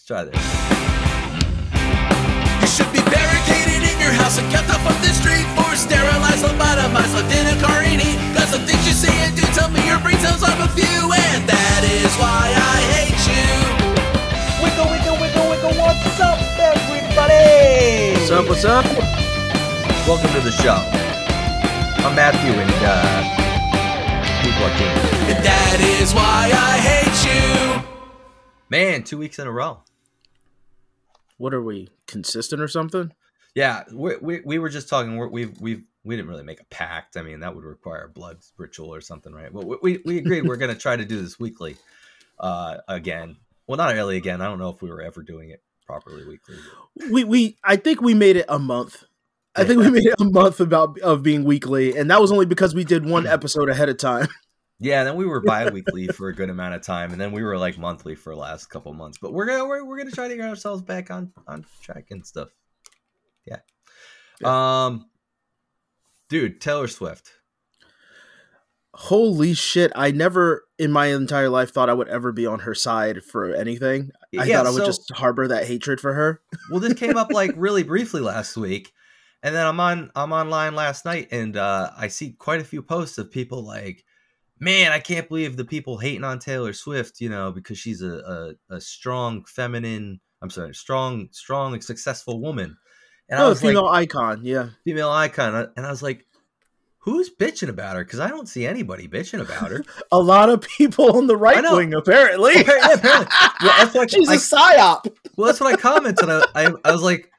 Let's try this. You should be barricaded in your house and kept off of the street for sterilized, lobotomized, left in carini. Cause the things you say and do tell me your brain cells off a few, and that is why I hate you. Wiggle, wiggle, wiggle, wiggle. What's up, everybody? What's up? What's up? Welcome to the show. I'm Matthew and uh, Luke Joaquin. And that is why I hate you. Man, two weeks in a row. What are we consistent or something? Yeah, we we, we were just talking. We're, we've we've we didn't really make a pact. I mean, that would require a blood ritual or something, right? But we we, we agreed we're going to try to do this weekly. Uh, again, well, not really again. I don't know if we were ever doing it properly weekly. We we I think we made it a month. I think we made it a month about of being weekly, and that was only because we did one episode ahead of time. Yeah, then we were bi-weekly for a good amount of time, and then we were like monthly for the last couple months. But we're gonna we're, we're gonna try to get ourselves back on on track and stuff. Yeah. Um, dude, Taylor Swift. Holy shit! I never in my entire life thought I would ever be on her side for anything. I Yeah, thought I would so- just harbor that hatred for her. Well, this came up like really briefly last week, and then I'm on I'm online last night, and uh, I see quite a few posts of people like, "Man, I can't believe the people hating on Taylor Swift, you know, because she's a a, a strong, feminine. I'm sorry, strong, strong, and successful woman." And I Oh, was female like, icon, yeah. female icon, uh, and I was like, "Who's bitching about her?" Because I don't see anybody bitching about her. A lot of people on the right wing, apparently. Apparently- yeah, apparently. Well, that's what She's I- a psyop. Well, that's what I commented. I, I, I was like,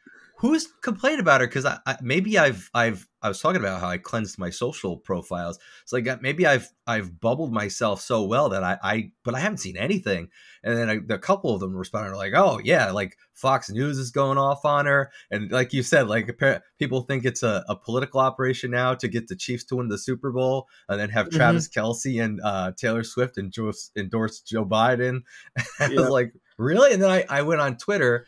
"Who's complained about her?" Because I, I maybe I've I've I was talking about how I cleansed my social profiles. It's like uh, maybe I've I've bubbled myself so well that I I but I haven't seen anything. And then I, a couple of them responded like, "Oh yeah, like Fox News is going off on her," and like you said, like people think it's a, a political operation now to get the Chiefs to win the Super Bowl, and then have Mhm. Travis Kelce and uh, Taylor Swift endorse, endorse Joe Biden. I was like, really? And then I, I went on Twitter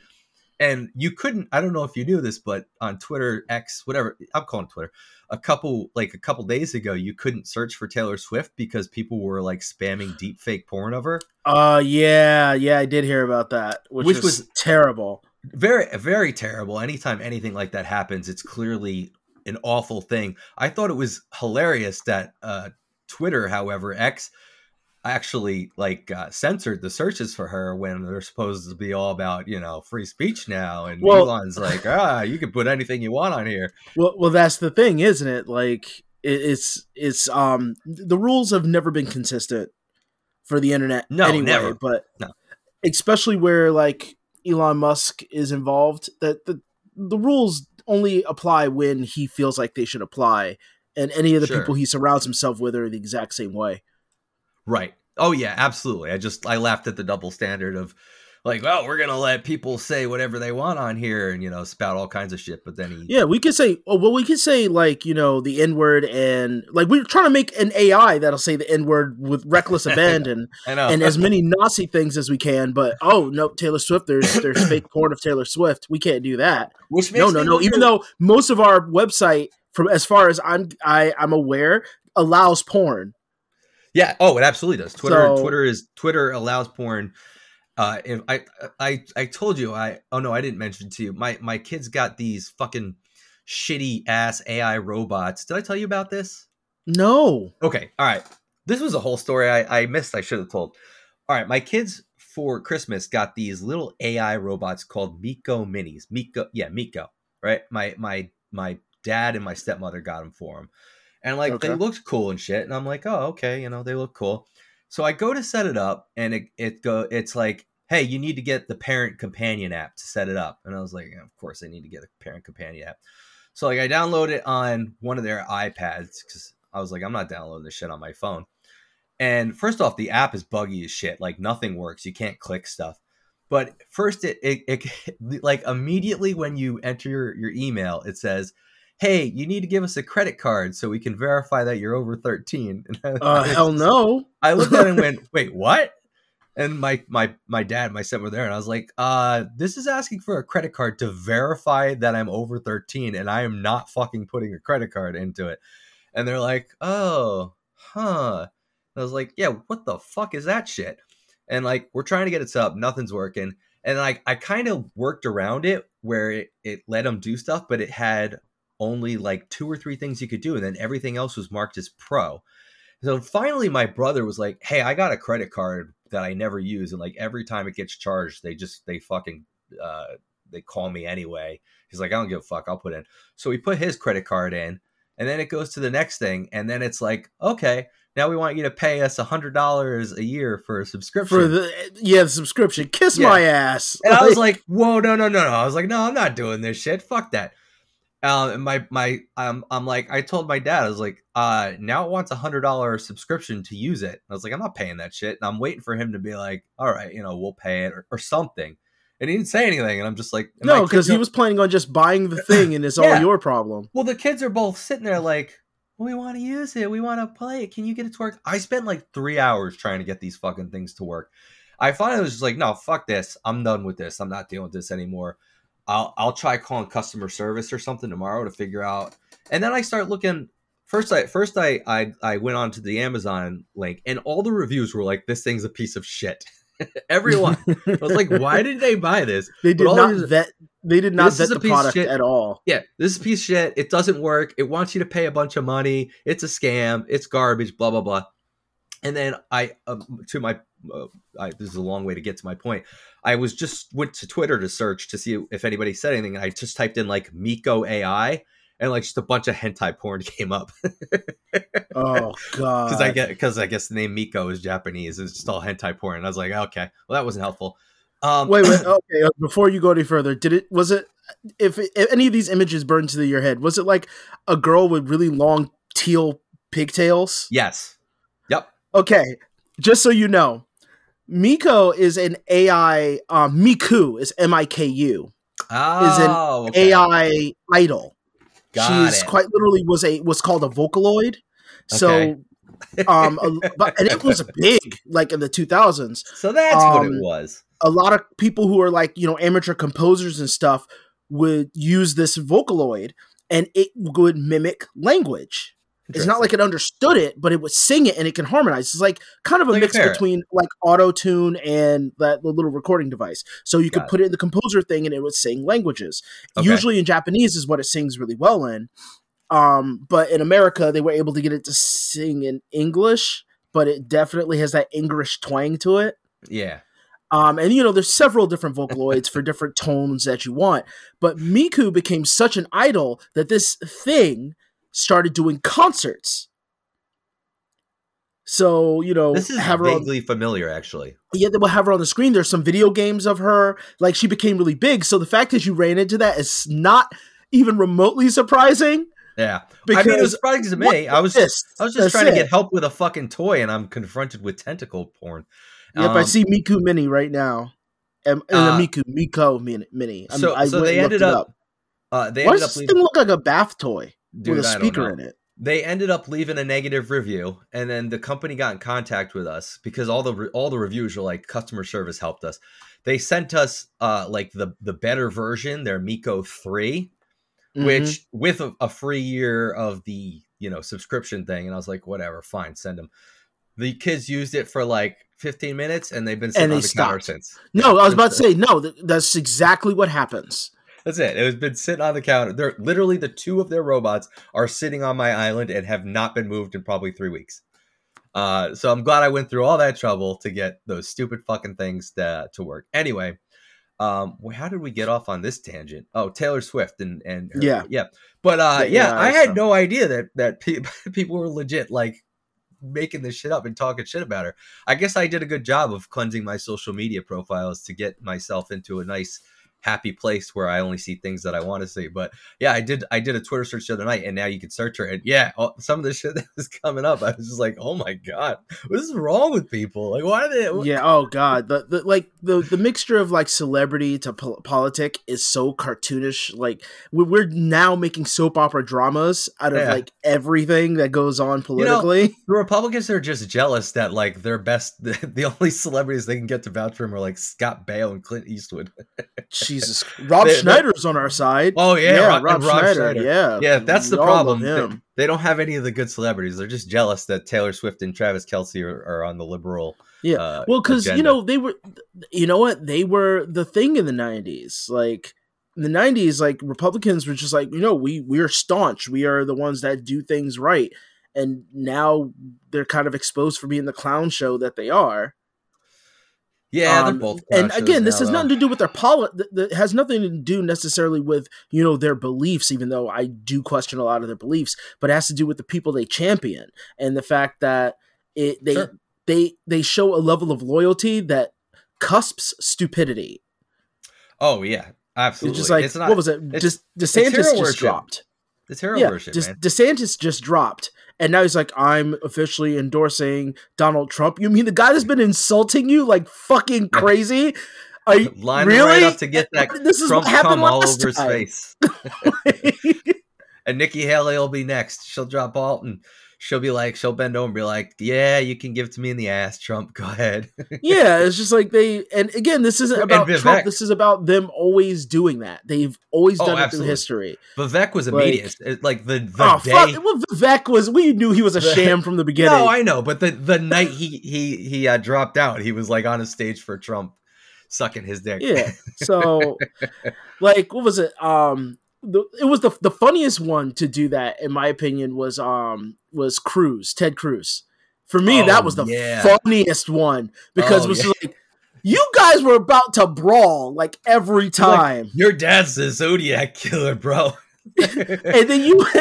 and you couldn't, I don't know if you knew this, but on Twitter, X, whatever, I'm calling Twitter, a couple, like a couple days ago, you couldn't search for Taylor Swift because people were like spamming deep fake porn of her. Uh yeah, yeah, I did hear about that, which, Which was, was- terrible. Very, very terrible. Anytime anything like that happens, it's clearly an awful thing. I thought it was hilarious that uh, Twitter, however, X actually like uh, censored the searches for her when they're supposed to be all about you know free speech now, and Well- Elon's like, ah, you can put anything you want on here. Well, well, that's the thing, isn't it? Like it's it's um the rules have never been consistent for the internet. No, anyway, never. But No. especially where like Elon Musk is involved, that the the rules only apply when he feels like they should apply, and any of the Sure. people he surrounds himself with are the exact same way. Right. Oh yeah, absolutely. I just I laughed at the double standard of like, well, we're gonna let people say whatever they want on here and you know spout all kinds of shit, but then he Yeah, we could say, oh, well, we could say like you know the N word and like we're trying to make an AI that'll say the N word with reckless abandon and as many Nazi things as we can. But oh no, Taylor Swift, there's there's fake porn of Taylor Swift. We can't do that. which No, makes no, me no. wonder- Even though most of our website, from as far as I'm I I'm aware, allows porn. Yeah. Oh, it absolutely does. Twitter. So- Twitter is Twitter allows porn. Uh, if I I I told you I oh no I didn't mention to you my my kids got these fucking shitty ass AI robots. Did I tell you about this? No. Okay. All right. This was a whole story I, I missed. I should have told. All right. My kids for Christmas got these little AI robots called Miko Minis. Miko, yeah, Miko. Right. My my my dad and my stepmother got them for him, and like they looked cool and shit. And I'm like, oh, okay, you know, they look cool. So I go to set it up, and it it go. It's like, hey, you need to get the parent companion app to set it up. And I was like, yeah, of course, I need to get a parent companion app. So like I download it on one of their iPads because I was like, I'm not downloading this shit on my phone. And first off, the app is buggy as shit. Like nothing works. You can't click stuff. But first, it, it, it like immediately when you enter your, your email, it says, "Hey, you need to give us a credit card so we can verify that you're over 13." And I- Uh, hell no. I looked at it and went, "Wait, what?" And my my my dad, and my son were there, and I was like, "Uh, this is asking for a credit card to verify that I'm over 13, and I am not fucking putting a credit card into it." And they're like, "Oh, huh." And I was like, "Yeah, what the fuck is that shit?" And like, we're trying to get it set up, nothing's working. and like I kind of worked around it where it, it let them do stuff, but it had only like two or three things you could do, and then everything else was marked as pro. So finally, my brother was like, "Hey, I got a credit card that I never use, and like every time it gets charged, they just they fucking uh, they call me anyway." He's like, "I don't give a fuck. I'll put in." So he put his credit card in, and then it goes to the next thing, and then it's like, "Okay, now we want you to pay us a hundred dollars a year for a subscription." For the yeah, the subscription. Kiss Yeah. my ass. And I was like, "Whoa, no, no, no, no!" I was like, "No, I'm not doing this shit. Fuck that." Um, and my my um, I'm like, I told my dad, I was like, uh, now it wants a hundred dollar subscription to use it. I was like, I'm not paying that shit, and I'm waiting for him to be like, all right, you know, we'll pay it or, or something. And he didn't say anything, and I'm just like, no, because he was planning on just buying the thing, and it's Yeah. all your problem. Well, the kids are both sitting there like, we want to use it. We want to play it. Can you get it to work? I spent like three hours trying to get these fucking things to work. I finally was just like, no, fuck this. I'm done with this. I'm not dealing with this anymore. I'll I'll try calling customer service or something tomorrow to figure out. And then I start looking. First, I first I I I went on to the Amazon link, and all the reviews were like, this thing's a piece of shit. Everyone. I was like, why did they buy this? They did not these- vet. They did not vet the product shit. at all. yeah, this is a piece of shit. It doesn't work. It wants you to pay a bunch of money. It's a scam. It's garbage. Blah blah blah. And then I, um, to my, uh, I, this is a long way to get to my point. I was just went to Twitter to search to see if anybody said anything. And I just typed in like Miko AI, and like just a bunch of hentai porn came up Oh god. because I get because I guess the name Miko is Japanese. and It's just all hentai porn. And I was like, okay, well that wasn't helpful. Um, Wait, wait. Okay, uh, before you go any further, did it? Was it? If, if any of these images burned to your head, was it like a girl with really long teal pigtails? yes. Yep. Okay, just so you know, Miko is an AI. Um, Miku is M I K U. Oh, is an okay. AI idol. Got She's it. quite literally was a was called a Vocaloid. So, Okay. um, a- but and it was big, like in the two thousands. So that's what it Um, was. a lot of people who are like you know amateur composers and stuff would use this vocaloid and it would mimic language it's not like it understood it but it would sing it and it can harmonize it's like kind of a Like mix parrot. between like auto tune and that the little recording device so you Got could it. put it in the composer thing and it would sing languages Okay. usually in japanese is what it sings really well in um but in america they were able to get it to sing in english but it definitely has that english twang to it Yeah. um, and you know, there's several different Vocaloids for different tones that you want. But Miku became such an idol that this thing started doing concerts. So you know, This is have her on, vaguely familiar, actually. yeah, they will have her on the screen. There's some video games of her. Like she became really big. So the fact that you ran into that is not even remotely surprising. Yeah. I Because mean, it was surprising to me. I was this? I was just That's trying to get help with a fucking toy, and I'm confronted with tentacle porn. Yep, I Um, see Miku Mini right now. And, and Uh, the Miku Miko Mini. I'm- So, I so they ended it up. Uh, they Why ended does up this leaving. thing look like a bath toy Dude, with a speaker in it? They ended up leaving a negative review, and then the company got in contact with us because all the all the reviews were like customer service helped us. They sent us uh like the the better version, their Miko three, Mhm. which with a, a free year of the you know subscription thing and i was like whatever fine send them the kids used it for like 15 minutes and they've been sitting And on they the counter stopped. since No, I was about to say no. th- That's exactly what happens. That's it. It has been sitting on the counter. They're literally the two of their robots are sitting on my island and have not been moved in probably three weeks. Uh so i'm glad i went through all that trouble to get those stupid fucking things to, to work. Anyway um how did we get off on this tangent? Oh taylor swift and and her- Yeah. yeah. But uh Yeah, yeah, yeah, i had saw. no idea that that pe- people were legit like making this shit up and talking shit about her. I guess i did a good job of cleansing my social media profiles to get myself into a nice happy place where i only see things that i want to see but yeah i did i did a twitter search the other night and now you can search her and yeah all, some of the shit that was coming up i was just like oh my god what is wrong with people like why do they Yeah. Oh God. The, the like the the mixture of like celebrity to pol- politic is so cartoonish. Like we're, we're now making soap opera dramas out of Yeah. like everything that goes on politically. the republicans are just jealous that like their best the, the only celebrities they can get to vouch for him are like scott baio and clint eastwood Jesus, Rob They- Schneider's on our side. Oh yeah, yeah, Rob, Rob, Schneider. Schneider. Yeah, Yeah, that's the We all love problem. They, they don't have any of the good celebrities. They're just jealous that Taylor Swift and Travis Kelce are, are on the liberal. Yeah. uh, well, because you know they were, you know what, they were the thing in the '90s. Like in the '90s, like Republicans were just like, you know, we we are staunch. We are the ones that do things right. And now they're kind of exposed for being the clown show that they are. Yeah, Um, they're both. and again, this has though. nothing to do with their poli- That has nothing to do necessarily with you know their beliefs. Even though I do question a lot of their beliefs, but it has to do with the people they champion and the fact that it they Sure. they they show a level of loyalty that cusps stupidity. Oh yeah, absolutely. It's just like it's not. what was it? Just DeSantis just worship, dropped. It's hero yeah, worship, man. DeSantis just dropped, and now he's like, "I'm officially endorsing Donald Trump." You mean the guy that's been insulting you like fucking crazy? Are you Line really? right up to get that This is Trump cum all over his face. and Nikki Haley will be next. She'll drop alt and she'll be like, she'll bend over and be like, "Yeah, you can give it to me in the ass, Trump. Go ahead." yeah, it's just like they and again, this isn't about Vivek. Trump. This is about them always doing that. They've always Oh, done it absolutely. through history. Vivek was Like- immediate. It- like the the oh day. fuck! Well, Vivek was. We knew he was a The- sham from the beginning. No, I know, but the the night he he he uh, dropped out, he was like on a stage for Trump, sucking his dick. Yeah. So, like, what was it? Um, the, it was the the funniest one to do that, in my opinion, was um was Cruz, Ted Cruz. For me, Oh, that was the yeah. funniest one because Oh, it was yeah. like you guys were about to brawl like every time, Your dad's the Zodiac killer, bro. and then you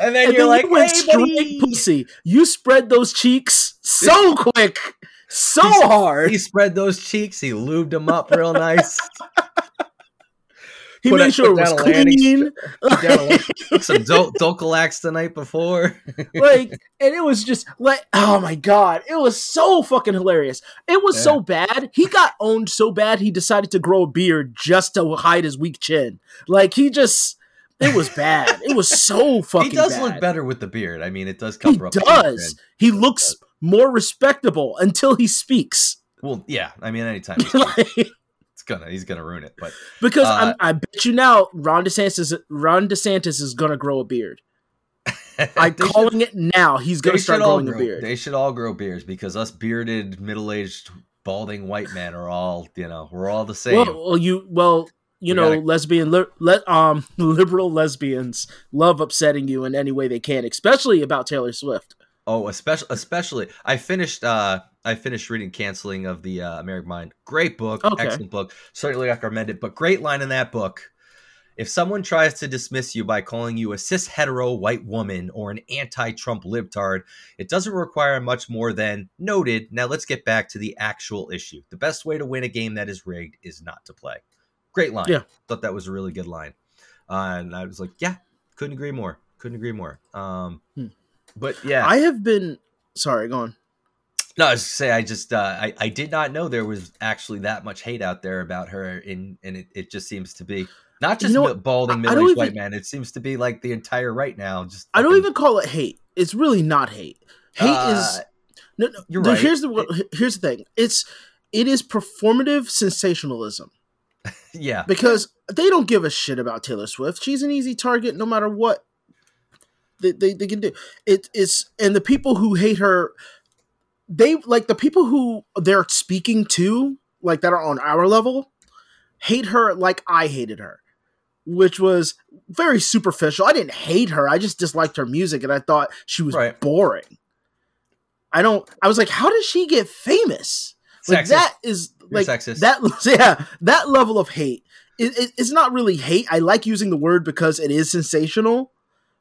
And then and you're then like, you went "Hey, straight buddy." pussy. You spread those cheeks so quick, so He's- hard. He spread those cheeks. He lubed them up real nice. He put made a- sure it was down a landing clean. Took some Dulcolax the night before. like and it was just like oh my god it was so fucking hilarious it was so bad he got owned so bad he decided to grow a beard just to hide his weak chin like he just it was bad it was so fucking he does bad. look better with the beard. I mean, it does he cover up. the does he looks more respectable until he speaks Well, yeah. I mean, anytime Like, gonna, he's gonna ruin it. But because Uh, I'm, i bet you now ron desantis ron desantis is gonna grow a beard i'm They should- calling it now he's gonna start growing a grow- beard They should all grow beards because us bearded, middle-aged, balding white men are all, you know, we're all the same. Well, well, you well, you We know, gotta- lesbian li- le- um liberal lesbians love upsetting you in any way they can, especially about Taylor Swift. Oh, especially especially I finished uh I finished reading Canceling of the uh, American Mind. Great book, Okay. excellent book. Certainly recommend it, but great line in that book. If someone tries to dismiss you by calling you a cis hetero white woman or an anti-Trump libtard, it doesn't require much more than noted. Now let's get back to the actual issue. The best way to win a game that is rigged is not to play. Great line. Yeah. Thought that was a really good line. Uh, and I was like, yeah, couldn't agree more. Couldn't agree more. Um Hmm. but yeah. I have been sorry, go on. No, I was just say I just uh, I I did not know there was actually that much hate out there about her, in and it, it just seems to be not just You know balding I- I don't middle aged white man. It seems to be like the entire right now. Just I don't fucking- even call it hate. It's really not hate. Hate Uh, is no, no, you're right. Here's the here's the thing. It's it is performative sensationalism yeah because they don't give a shit about Taylor Swift. She's an easy target no matter what they, they, they can do. It is and the people who hate her they like the people who they're speaking to, like that are on our level, hate her like I hated her, which was very superficial. I didn't hate her. I just disliked her music and I thought she was Right. boring. I don't I was like, how does she get famous? Like Sexist. that is like sexist. that yeah, that level of hate. It, it, it's not really hate. I like using the word because it is sensational,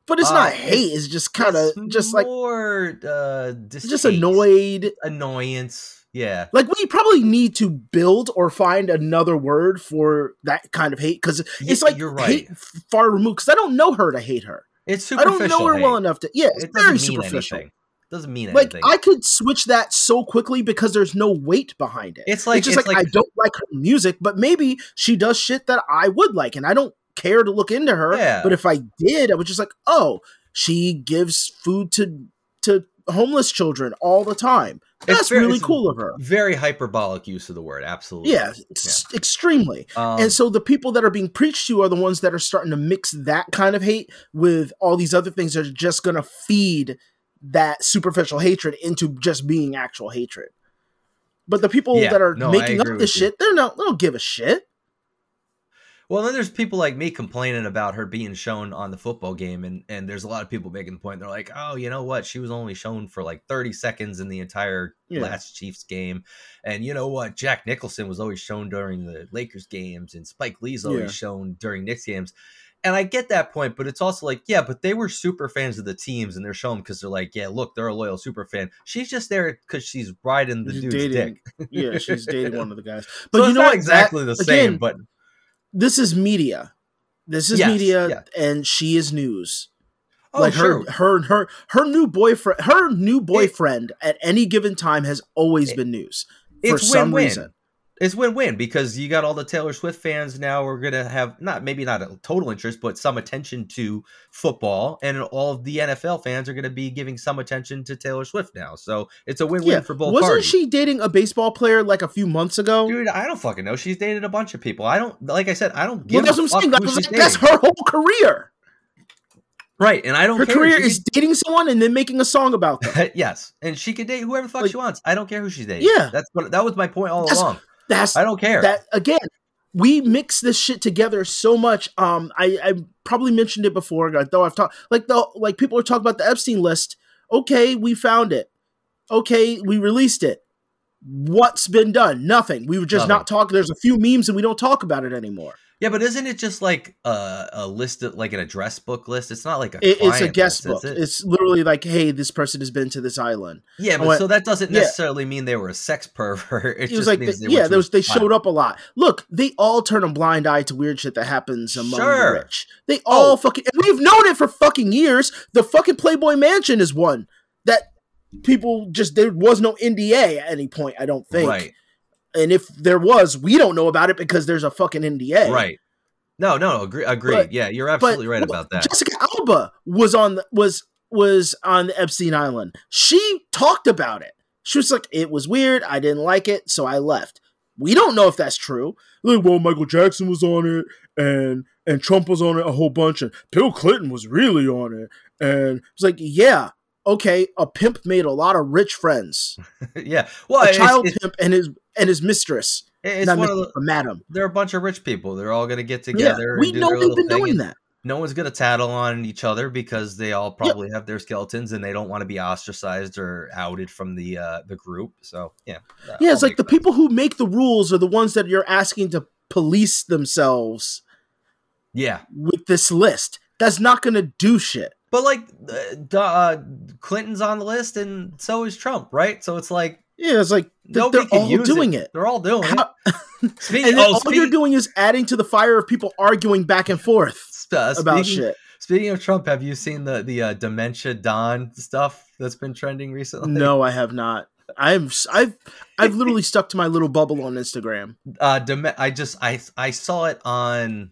but it's Uh, not hate. It's just kind of just like more uh just annoyed. annoyance. Yeah, Like we probably need to build or find another word for that kind of hate because it's like you're right. far removed. Because I don't know her to hate her. it's superficial. I don't know her hate. well enough to. Yeah, it's It very doesn't mean superficial. anything. Doesn't mean Like anything. I could switch that so quickly because there's no weight behind it. it's like it's just it's like, I don't like her music, but maybe she does shit that I would like, and I don't care to look into her. Yeah. But if I did, I was just like, oh, she gives food to to homeless children all the time. It's That's very- really it's cool of her. Very hyperbolic use of the word. Absolutely. Yeah, ex- extremely. Um, and so the people that are being preached to are the ones that are starting to mix that kind of hate with all these other things that are just going to feed that superficial hatred into just being actual hatred. But the people Yeah, that are no, making up this you. shit, they're not. They don't give a shit. Well, then there's people like me complaining about her being shown on the football game, and and there's a lot of people making the point. They're like, oh, you know what? She was only shown for like 30 seconds in the entire Yeah. last Chiefs game, and you know what? Jack Nicholson was always shown during the Lakers games, and Spike Lee's always Yeah. shown during Knicks games. And I get that point, but it's also like, yeah, but they were super fans of the teams, and they're shown because they're like, yeah, look, they're a loyal super fan. She's just there because she's riding the She's dude's dating- dick. Yeah, she's dating one of the guys. But so you it's know exactly That- the same, again, but this is media. This is Yes, media, yeah. and she is news. oh, like sure. her, her, her, her new boyfriend, her new boyfriend at any given time has always It- been news for some win-win. reason. It's win-win because you got all the Taylor Swift fans now are gonna have not maybe not a total interest, but some attention to football, and all of the NFL fans are gonna be giving some attention to Taylor Swift now. So it's a win-win Yeah, for both wasn't parties. she dating a baseball player like a few months ago? Dude, I don't fucking know. She's dated a bunch of people. I don't like. I said, I don't well, give that's a what I'm fuck saying. who That she's like, that's her whole career. right, and I don't Her care. career She is dating someone and then making a song about them. yes, and she can date whoever the fuck Like- she wants. I don't care who she's dating. Yeah. that's what that was my point all That's- along. That's I don't care. that again. We mix this shit together so much. Um, I, I probably mentioned it before, though I've talked like the like people are talking about the Epstein list. Okay, we found it. Okay, we released it. What's been done? Nothing. We were just Nothing. not talking. There's a few memes and we don't talk about it anymore. Yeah, but isn't it just like a, a list of like an address book list? It's not like a It, it's a guest list, book. it? It's literally like, hey, this person has been to this island. yeah, but went- so that doesn't yeah. necessarily mean they were a sex pervert. It, It, just was like, means the- they yeah, there was, they showed up a lot. Look, they all turn a blind eye to weird shit that happens among Sure. the rich. They oh. all Oh. fucking, and we've known it for fucking years. The fucking Playboy Mansion is one that people just there was no NDA at any point. I don't think. right, And if there was, we don't know about it because there's a fucking NDA. right. No, no, no, agree. But- yeah, you're But absolutely right about that. Jessica Alba was on the, was was on the Epstein Island. She talked about it. She was like, "It was weird. I didn't like it, so I left." We don't know if that's true. Like, well, Michael Jackson was on it, and and Trump was on it a whole bunch, and Bill Clinton was really on it, and it's like, yeah, okay, a pimp made a lot of rich friends, yeah, well, a it's, child it's, pimp and his and his mistress, it's not one of the. madam. They're a bunch of rich people. They're all gonna get Yeah, together. we and do know their they've been thing, doing that. No one's gonna tattle on each other because they all probably have their skeletons and they don't want to be ostracized or outed from the uh, the group. So yeah, Yeah, it's like the sense. people who make the rules are the ones that you're asking to police themselves Yeah, with this list. That's not going to do shit. But like, uh, uh, Clinton's on the list, and so is Trump, right? So it's like Yeah, it's like th- they're all doing it. They're all doing How- it. Speaking, and then oh, all speaking, you're doing is adding to the fire of people arguing back and forth uh, about speaking- shit. Speaking of Trump, have you seen the the uh, dementia Don stuff that's been trending recently? No, I have not. I'm I've I've literally stuck to my little bubble on Instagram. uh dem- i just i i saw it on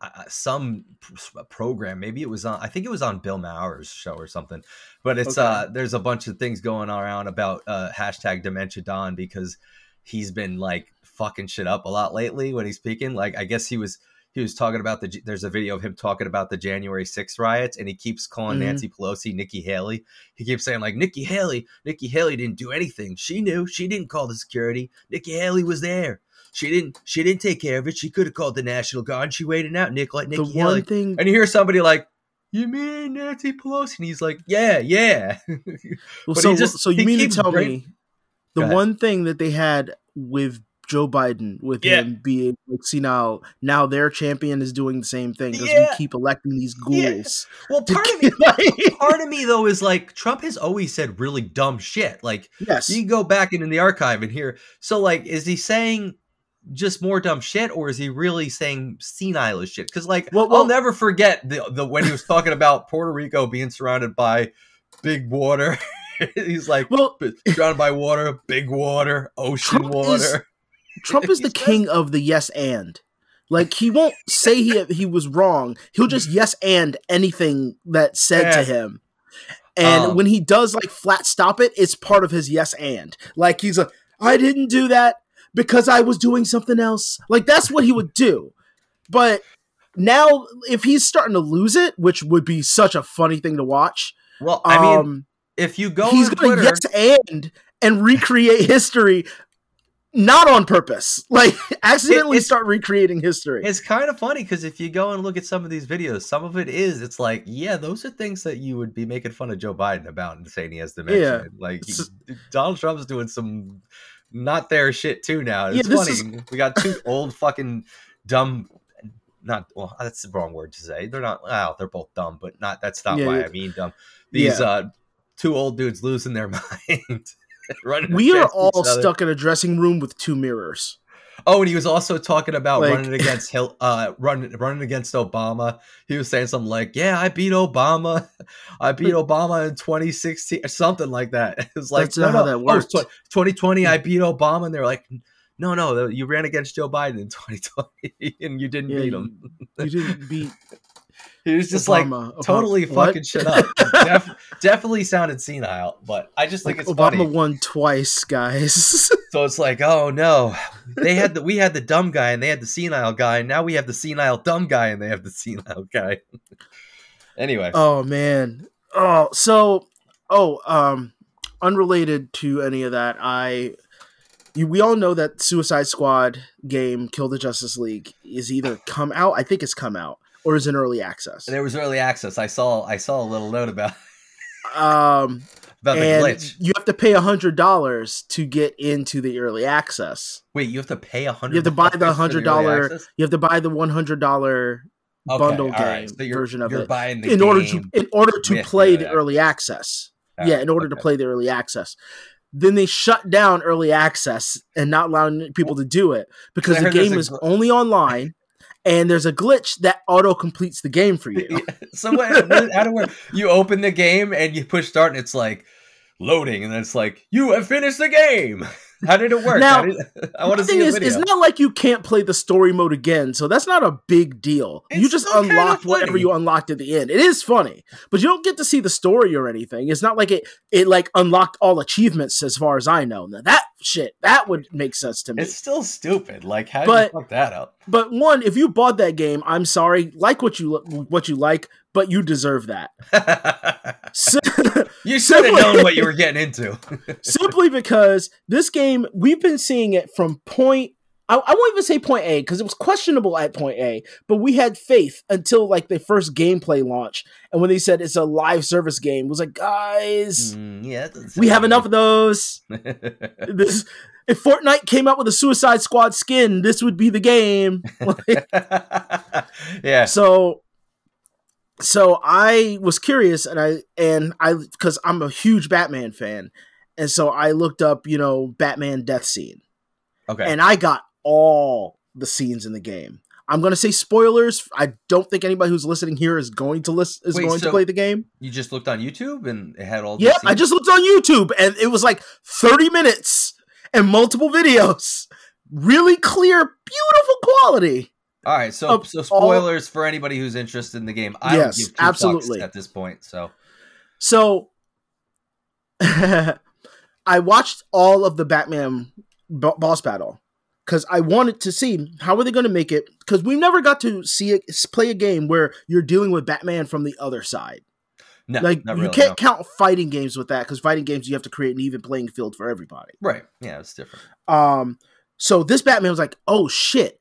uh, some p- program maybe it was on i think it was on bill maher's show or something but it's Okay. uh there's a bunch of things going around about uh hashtag dementia don because he's been like fucking shit up a lot lately when he's speaking. Like i guess he was he was talking about the there's a video of him talking about the january 6th riots and he keeps calling Mhm. nancy pelosi nikki haley. He keeps saying like nikki haley nikki haley didn't do anything. She knew. She didn't call the security. Nikki haley was there she didn't she didn't take care of it. She could have called the national guard. She waited out nick like nikki the haley one thing and you hear somebody like you mean nancy pelosi? And he's like yeah yeah. Well, But so just- so you mean to tell bring- me the one thing that they had with Joe Biden with Yeah. him being like senile, now now their champion is doing the same thing because Yeah. we keep electing these Yeah. ghouls. well part of me like- part of me though is like trump has always said really dumb shit. Like yes, you can go back into the archive and hear so like is he saying just more dumb shit or is he really saying senile as shit because like Well- i'll never forget the, the when he was talking about puerto rico being surrounded by big water he's like well, surrounded by water big water ocean Trump water is- Trump is the king of the yes and. Like he won't say he he was wrong. He'll just yes and anything that's said Yeah. to him. And Oh. when he does like flat stop it, it's part of his yes and. Like he's like, I didn't do that because I was doing something else. Like that's what he would do. But now if he's starting to lose it, which would be such a funny thing to watch, Well, I mean, um, if you go he's gonna Twitter, yes and and recreate history not on purpose. Like accidentally it's- start recreating history. it's kind of funny because if you go and look at some of these videos, some of it is it's like, yeah, those are things that you would be making fun of Joe Biden about and saying he has dementia. Yeah. Like he- Donald Trump's doing some not their shit too now. It's this funny. We got two old fucking dumb. Not well. That's the wrong word to say. They're not. Wow, they're both dumb, but not. That's not Yeah, why yeah. I mean dumb. These Yeah. uh two old dudes losing their mind. running we are all stuck in a dressing room with two mirrors. Oh, and he was also talking about Like- running against Hill, uh, running running against Obama. He was saying something like, "Yeah, I beat Obama. I beat Obama in 2016 or something like that." It was like, That's not how that Oh, works. tw- 2020, I beat Obama, and they're like, "No, no, you ran against Joe Biden in 2020, and you didn't Yeah, beat you, him." you didn't beat He was just like Obama. Obama- totally what? fucking shit up. Def- definitely sounded senile, but I just think Like it's Obama funny. won twice, guys. So it's like, oh no, they had the we had the dumb guy and they had the senile guy, and now we have the senile dumb guy and they have the senile guy. anyway, oh man. Oh, so oh, um unrelated to any of that, I we all know that Suicide Squad game Kill the Justice League is either come out, I think it's come out, or is in early access. there was early access. I saw I saw a little note about Um about the and glitch. you have to pay a hundred dollars to get into the early access. Wait, you have to pay a hundred. You have to buy the hundred dollar. You have to buy the one hundred dollar Okay, bundle game right, so version of you're it buying the in order to in order to play the early access. All yeah, in order to play the early access. Then they shut down early access and not allowing people to do it because the game is gl- only online and there's a glitch that auto completes the game for you. so what, how do we, you open the game and you push start and it's like loading and then it's like you have finished the game. How did it work? Now, I, didn't- I want to The see thing is, it's not like you can't play the story mode again, so that's not a big deal. you just unlocked whatever you unlocked at the end. It is funny, but you don't get to see the story or anything. It's not like it it like unlocked all achievements as far as I know. Now that shit that would make sense to me. It's still stupid. Like how did But- you fuck that up? but one, if you bought that game, I'm sorry, like what you what you like, but you deserve that. Si- you should have known what you were getting into. Simply because this game, we've been seeing it from point. I, I won't even say point A because it was questionable at point A, but we had faith until like the first gameplay launch, and when they said it's a live service game, it was like, guys, Mm, yeah, we have enough of those. This if Fortnite came out with a Suicide Squad skin, this would be the game. yeah. so so i was curious and i and i because i'm a huge batman fan and so i looked up you know batman death scene. Okay. and i got all the scenes in the game. I'm going to say spoilers. I don't think anybody who's listening here is going to list is Wait, going so- to play the game. you just looked on YouTube and it had all. yeah i just looked on youtube and it was like 30 minutes and multiple videos. Really clear beautiful quality All right. So of so all- spoilers for anybody who's interested in the game. I Yes, don't give two fucks absolutely. at this point. So So I watched all of the Batman b- boss battle because I wanted to see how are they going to make it because we never got to see it play a game where you're dealing with Batman from the other side. no, like not you can't no. count fighting games with that because fighting games you have to create an even playing field for everybody. Right. Yeah, it's different. Um, so this Batman was like, oh shit,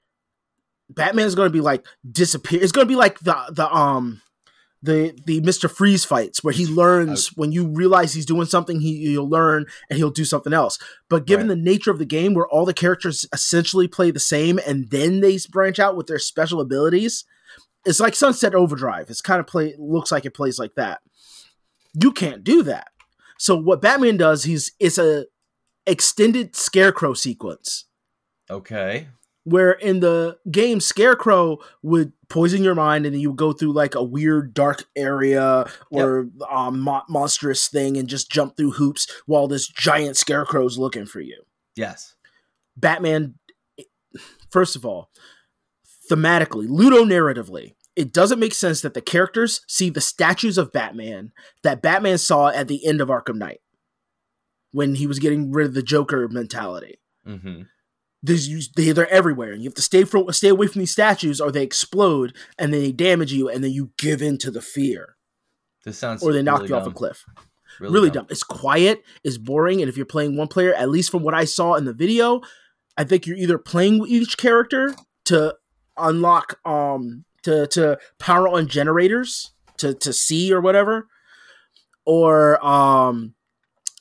Batman's gonna be like disappear. It's gonna be like the the um the the Mister Freeze fights where he learns when you realize he's doing something, he he'll learn and he'll do something else. But given Right. the nature of the game, where all the characters essentially play the same and then they branch out with their special abilities, it's like Sunset Overdrive. It's kind of play looks like it plays like that. You can't do that. So what Batman does, he's it's a extended Scarecrow sequence Okay. Where in the game Scarecrow would poison your mind and then you would go through like a weird dark area or um, mo- monstrous thing and just jump through hoops while this giant Scarecrow's looking for you. Yes. Batman, first of all, thematically, ludonarratively, it doesn't make sense that the characters see the statues of Batman that Batman saw at the end of Arkham Knight when he was getting rid of the Joker mentality. Mm-hmm. There's, they, they're everywhere, and you have to stay from stay away from these statues, or they explode and then they damage you, and then you give in to the fear, This sounds or they knock really you off a cliff. Really, dumb. It's quiet, it's boring, and if you're playing one player, at least from what I saw in the video, I think you're either playing with each character to unlock um to to power on generators to to see or whatever, or um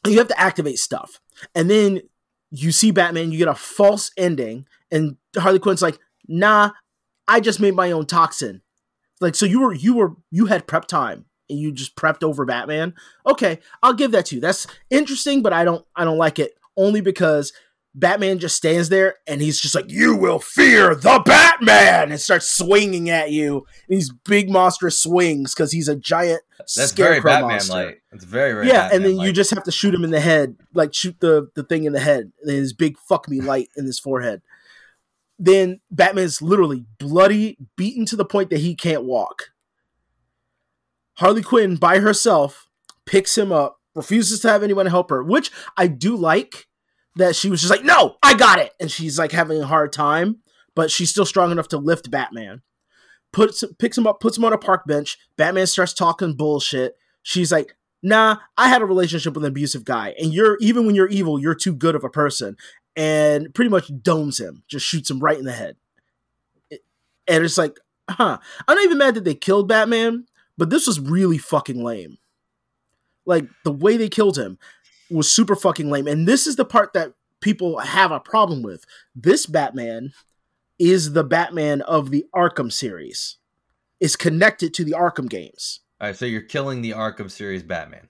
you have to activate stuff, and then you see Batman, you get a false ending, and Harley Quinn's like, "Nah, I just made my own toxin." Like, so you were you were you had prep time and you just prepped over Batman. Okay, I'll give that to you. That's interesting, but I don't I don't like it only because Batman just stands there and he's just like, "You will fear the Batman," and starts swinging at you. These big monstrous swings because he's a giant That's very scarecrow Batman monster. like. It's very, very yeah, and then you just have to shoot him in the head, like shoot the the thing in the head, and his big fuck me light in his forehead. Then Batman's literally bloody, beaten to the point that he can't walk. Harley Quinn by herself picks him up, refuses to have anyone help her, which I do like that she was just like, "No, I got it," and she's like having a hard time, but she's still strong enough to lift Batman. Puts picks him up, puts him on a park bench. Batman starts talking bullshit. She's like, "Nah, I had a relationship with an abusive guy, and you're even when you're evil, you're too good of a person." And pretty much domes him, just shoots him right in the head. And it's like, huh? I'm not even mad that they killed Batman, but this was really fucking lame. Like the way they killed him was super fucking lame. And this is the part that people have a problem with. This Batman is the Batman of the Arkham series. Is connected to the Arkham games. All right, so you're killing the Arkham series Batman.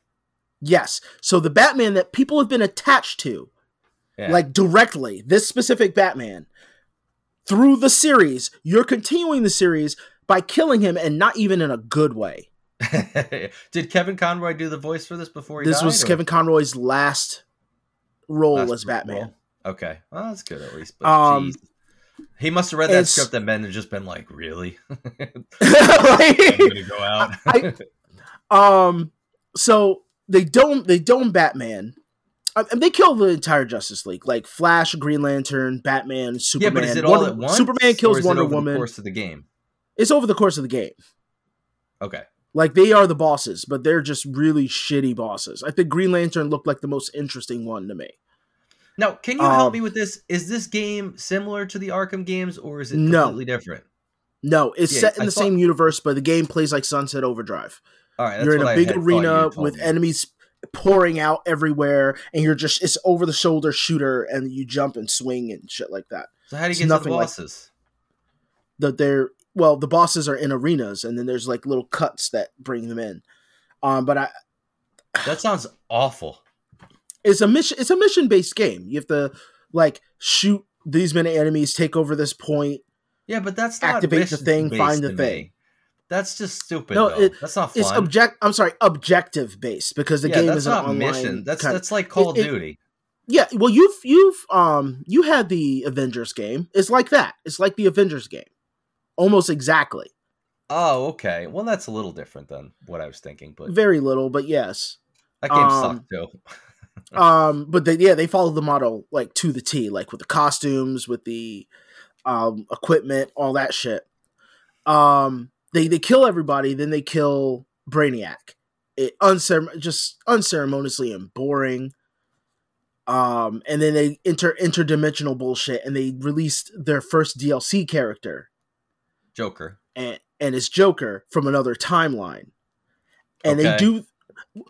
Yes. So the Batman that people have been attached to, Yeah. like directly, this specific Batman, through the series, you're continuing the series by killing him and not even in a good way. Did Kevin Conroy do the voice for this before he died? This died, was or- Kevin Conroy's last role last as Batman. role? Okay, well that's good at least. But Um, he must have read that script and had just been like, "Really? Like- I'm gonna go out." I- Um, so they don't they don't Batman. I- and they kill the entire Justice League, like Flash, Green Lantern, Batman, Superman. yeah, but is it all Wonder- at once? Superman kills Wonder over Woman. The course of the game. It's over the course of the game. Okay. Like they are the bosses, but they're just really shitty bosses. I think Green Lantern looked like the most interesting one to me. Now, can you help Um, me with this? Is this game similar to the Arkham games, or is it No. completely different? No, it's Yeah, set in I the thought- same universe, but the game plays like Sunset Overdrive. All right, that's you're in a I big had thought you arena with me. enemies pouring out everywhere, and you're just it's over the shoulder shooter, and you jump and swing and shit like that. So how do you it's get to the nothing like- bosses? That they're well, the bosses are in arenas, and then there's like little cuts that bring them in. Um, but I, that sounds awful. it's a mission. It's a mission based game. You have to like shoot these many enemies, take over this point. Yeah, but that's not Activate the thing, find the thing. me. That's just stupid. No, though. it- that's not fun. It's object. I'm sorry, objective based because the yeah, game is an not online mission. That's kind- that's like Call it- of it- Duty. Yeah, well, you've you've um you had the Avengers game. It's like that. It's like the Avengers game, almost exactly. Oh, okay. Well, that's a little different than what I was thinking, but Very little, but yes. that game um, sucked too. Um, but they yeah they follow the model like to the T, like with the costumes, with the um equipment, all that shit. Um, they they kill everybody, then they kill Brainiac. It uncere- just unceremoniously and boring. Um, and then they enter interdimensional bullshit, and they released their first DLC character, Joker. and and it's Joker from another timeline, and they do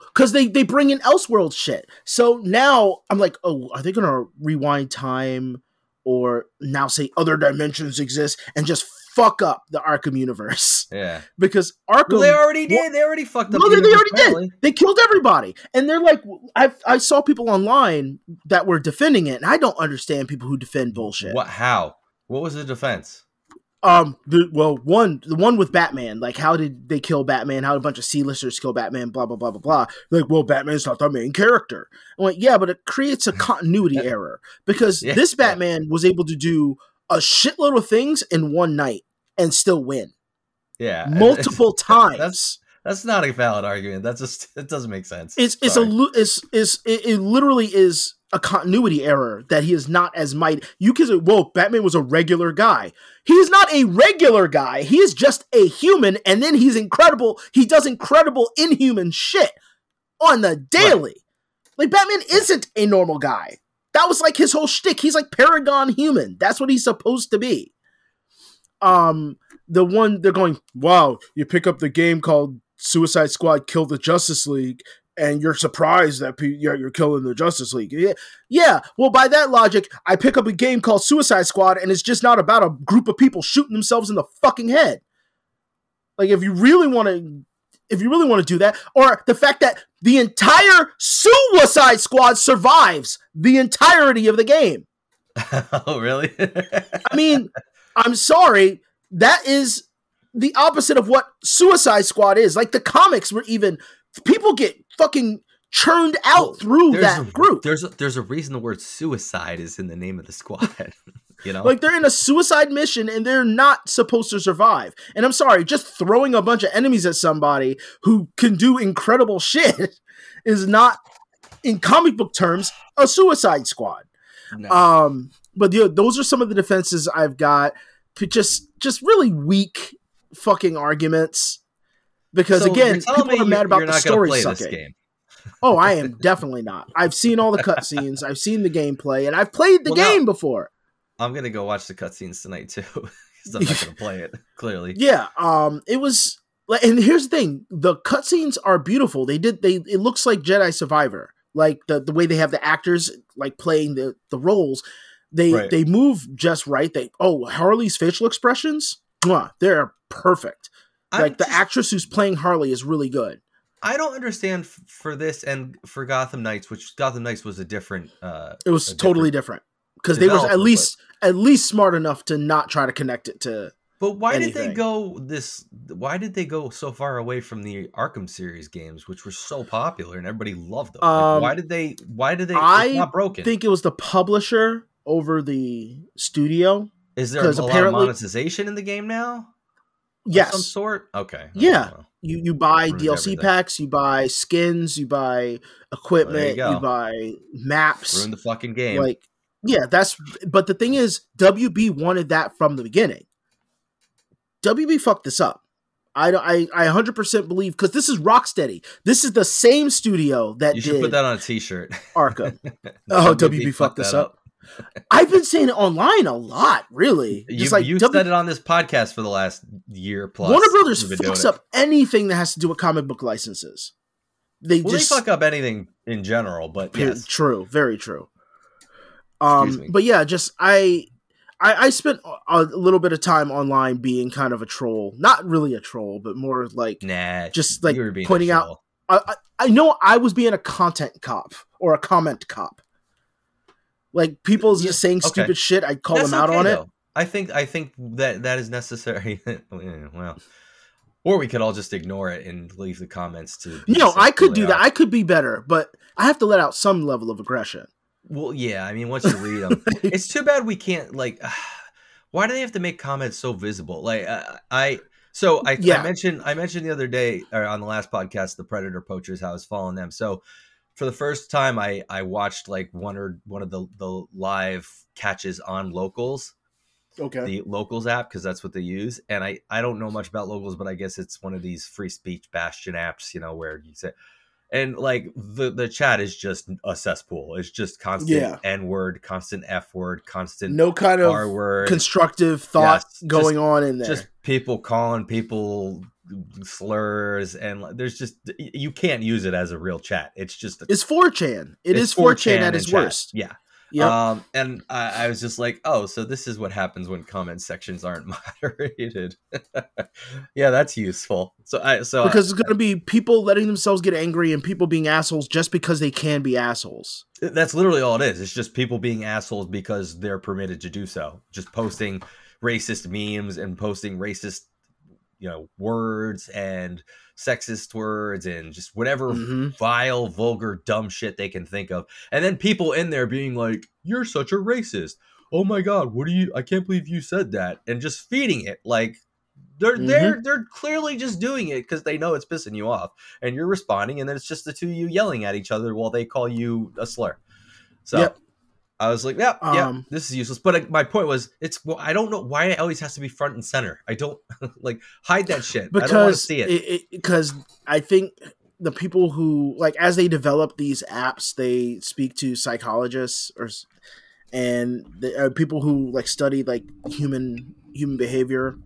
because they they bring in Elseworld shit. So now I'm like, oh, are they gonna rewind time or now say other dimensions exist and just fuck up the Arkham universe? Yeah. Because Arkham Well, they already did. They already fucked up. no, the they, they already apparently. did. They killed everybody, and they're like, I I saw people online that were defending it, and I don't understand people who defend bullshit. What? How? What was the defense? Um, the, well, one the one with Batman, like how did they kill Batman? How did a bunch of C-listers kill Batman? Blah blah blah blah blah. Like, well, Batman's not the main character. I'm like, yeah, but it creates a continuity error because Yeah. this Batman was able to do a shitload of things in one night and still win. Yeah, multiple times. That's not a valid argument. That's just it doesn't make sense. It's it's a Sorry. it's, it's it, it literally is a continuity error that he is not as mighty. You can say, "Whoa, Batman was a regular guy." He is not a regular guy. He is just a human, and then he's incredible. He does incredible inhuman shit on the daily. Like Batman isn't a normal guy. That was like his whole shtick. He's like Paragon human. That's what he's supposed to be. Um, the one they're going, wow, you pick up the game called Suicide Squad Kill the Justice League, and you're surprised that pe- you're, you're killing the Justice League. Yeah, yeah. Well, by that logic, I pick up a game called Suicide Squad, and it's just not about a group of people shooting themselves in the fucking head. Like, if you really want to, if you really want to do that, or the fact that the entire Suicide Squad survives the entirety of the game. oh, really? I mean, I'm sorry. That is the opposite of what Suicide Squad is. Like the comics were even people get fucking churned out through that a, group. There's a, there's a reason the word suicide is in the name of the squad. you know, Like they're in a suicide mission and they're not supposed to survive. And I'm sorry, just throwing a bunch of enemies at somebody who can do incredible shit is not, in comic book terms, a Suicide Squad. No. Um, but yeah, those are some of the defenses I've got. Just, just really weak fucking arguments. Because So again, people are mad about the story sucking. Oh, I am definitely not. I've seen all the cutscenes. I've seen the gameplay, and I've played the Well, now- game before. I'm gonna go watch the cutscenes tonight too, because I'm not gonna play it. Clearly, Yeah, um, it was. like, And here's the thing: the cutscenes are beautiful. They did. They. It looks like Jedi Survivor, like the the way they have the actors like playing the the roles. They Right. they move just right. They oh Harley's facial expressions, mwah, they're perfect. I'm like the actress who's playing Harley is really good. I don't understand f- for this and for Gotham Knights, which Gotham Knights was a different. uh It was totally different because they were at least at least smart enough to not try to connect it to. But why did they go this? Why did they go so far away from the Arkham series games, which were so popular and everybody loved them? Like, Um, why did they? Why did they? I not broken. Think it was the publisher over the studio. Is there a lot of monetization in the game now? Yes, some sort. Okay. Oh, yeah. know. you you buy DLC everything. packs, you buy skins, you buy equipment, you, go. buy maps. Ruin the fucking game. Like, yeah, that's. But the thing is, WB wanted that from the beginning. WB fucked this up. I don't- I I 100% believe because this is Rocksteady. This is the same studio that you should put that on a T-shirt. Arkham. Oh, WB fucked this up. I've been saying it online a lot, really. You, like you W- said it on this podcast for the last year plus. Warner Brothers You've been doing fucks up anything that has to do with comic book licenses. They Well, just they fuck up anything in general, but yes. True, very true. Um, but yeah, just I, I, I spent a little bit of time online being kind of a troll. Not really a troll, but more like Nah, just, like, you were being a pointing out- I, I know I was being a content cop or a comment cop. Like people Yeah, just saying okay. stupid shit, I'd call That's them out okay, on it. I think I think that that is necessary. Well, or we could all just ignore it and leave the comments to. be No, I could do that. I could be better, but I have to let out some level of aggression. Well, yeah. I mean, once you read them, it's too bad we can't like. why do they have to make comments so visible? Like I, I so I, Yeah. I mentioned I mentioned the other day or on the last podcast the Predator Poachers how I was following them. So for the first time, I I watched like one or one of the the live catches on locals Okay. the locals app because that's what they use and i i don't know much about locals but i guess it's one of these free speech bastion apps you know where you say and like the the chat is just a cesspool it's just constant Yeah. n word constant f word constant no kind r of word constructive thoughts Yes, going just- on in there. just people calling people slurs and there's just you can't use it as a real chat it's just a, it's 4chan. It it's is 4chan, at its worst. yeah Yep. um, and I, I was just like, oh, so this is what happens when comment sections aren't moderated. yeah, that's useful. So I, so I- because it's going to be people letting themselves get angry and people being assholes just because they can be assholes. that's literally all it is. It's just people being assholes because they're permitted to do so. Just posting racist memes and posting racist, you know, words and sexist words and just whatever Mhm. vile, vulgar, dumb shit they can think of. And then people in there being like, "You're such a racist." Oh my god, what do you? I can't believe you said that. And just feeding it like They're Mhm. they're they're clearly just doing it because they know it's pissing you off, and you're responding, and then it's just the two of you yelling at each other while they call you a slur. So Yep. I was like, yeah, yeah, Um, this is useless. But my point was, it's well, I don't know why it always has to be front and center. I don't like hide that shit. I don't want to because see it. because I think the people who like as they develop these apps, they speak to psychologists or and the, uh, people who like study like human human behavior,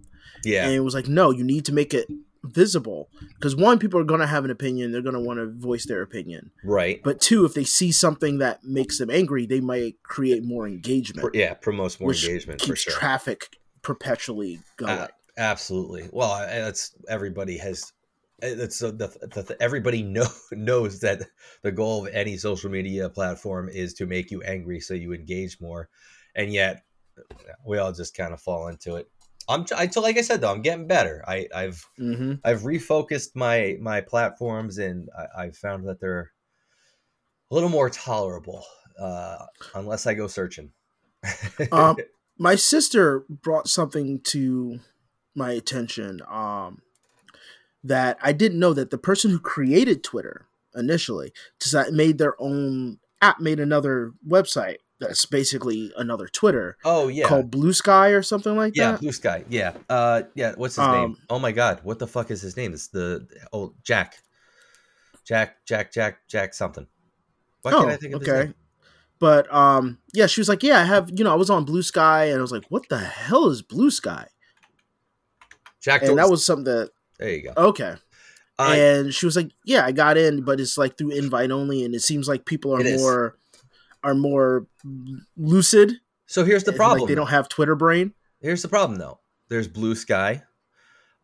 yeah, and it was like, no, you need to make it visible because one, people are gonna have an opinion, they're gonna want to voice their opinion, right. but two, if they see something that makes them angry, they might create more engagement, yeah, promotes more engagement for keeps sure. traffic perpetually going. Uh, absolutely. Well, that's everybody has. It's the, the, the everybody know, knows that the goal of any social media platform is to make you angry so you engage more, and yet we all just kind of fall into it. I'm I, so like I said though I'm getting better. I I've hmm I've refocused my my platforms and I, I've found that they're a little more tolerable uh, unless I go searching. Um, my sister brought something to my attention um, that I didn't know that the person who created Twitter initially made their own app, made another website that's basically another Twitter oh yeah, called Blue Sky or something like Yeah, that. Yeah, Blue Sky. Yeah. Uh yeah, what's his name? Um, Oh my god, what the fuck is his name? It's the oh Jack. Jack, Jack, Jack, Jack something. Why Oh, can't I think of okay. But um, yeah, she was like, "Yeah, I have." You know, I was on Blue Sky, and I was like, "What the hell is Blue Sky?" Jack And that was something that there you go. okay. Uh, and she was like, "Yeah, I got in, but it's like through invite only, and it seems like people are more are more lucid. so here's the problem. Like they don't have Twitter brain. Here's the problem though. There's Blue Sky.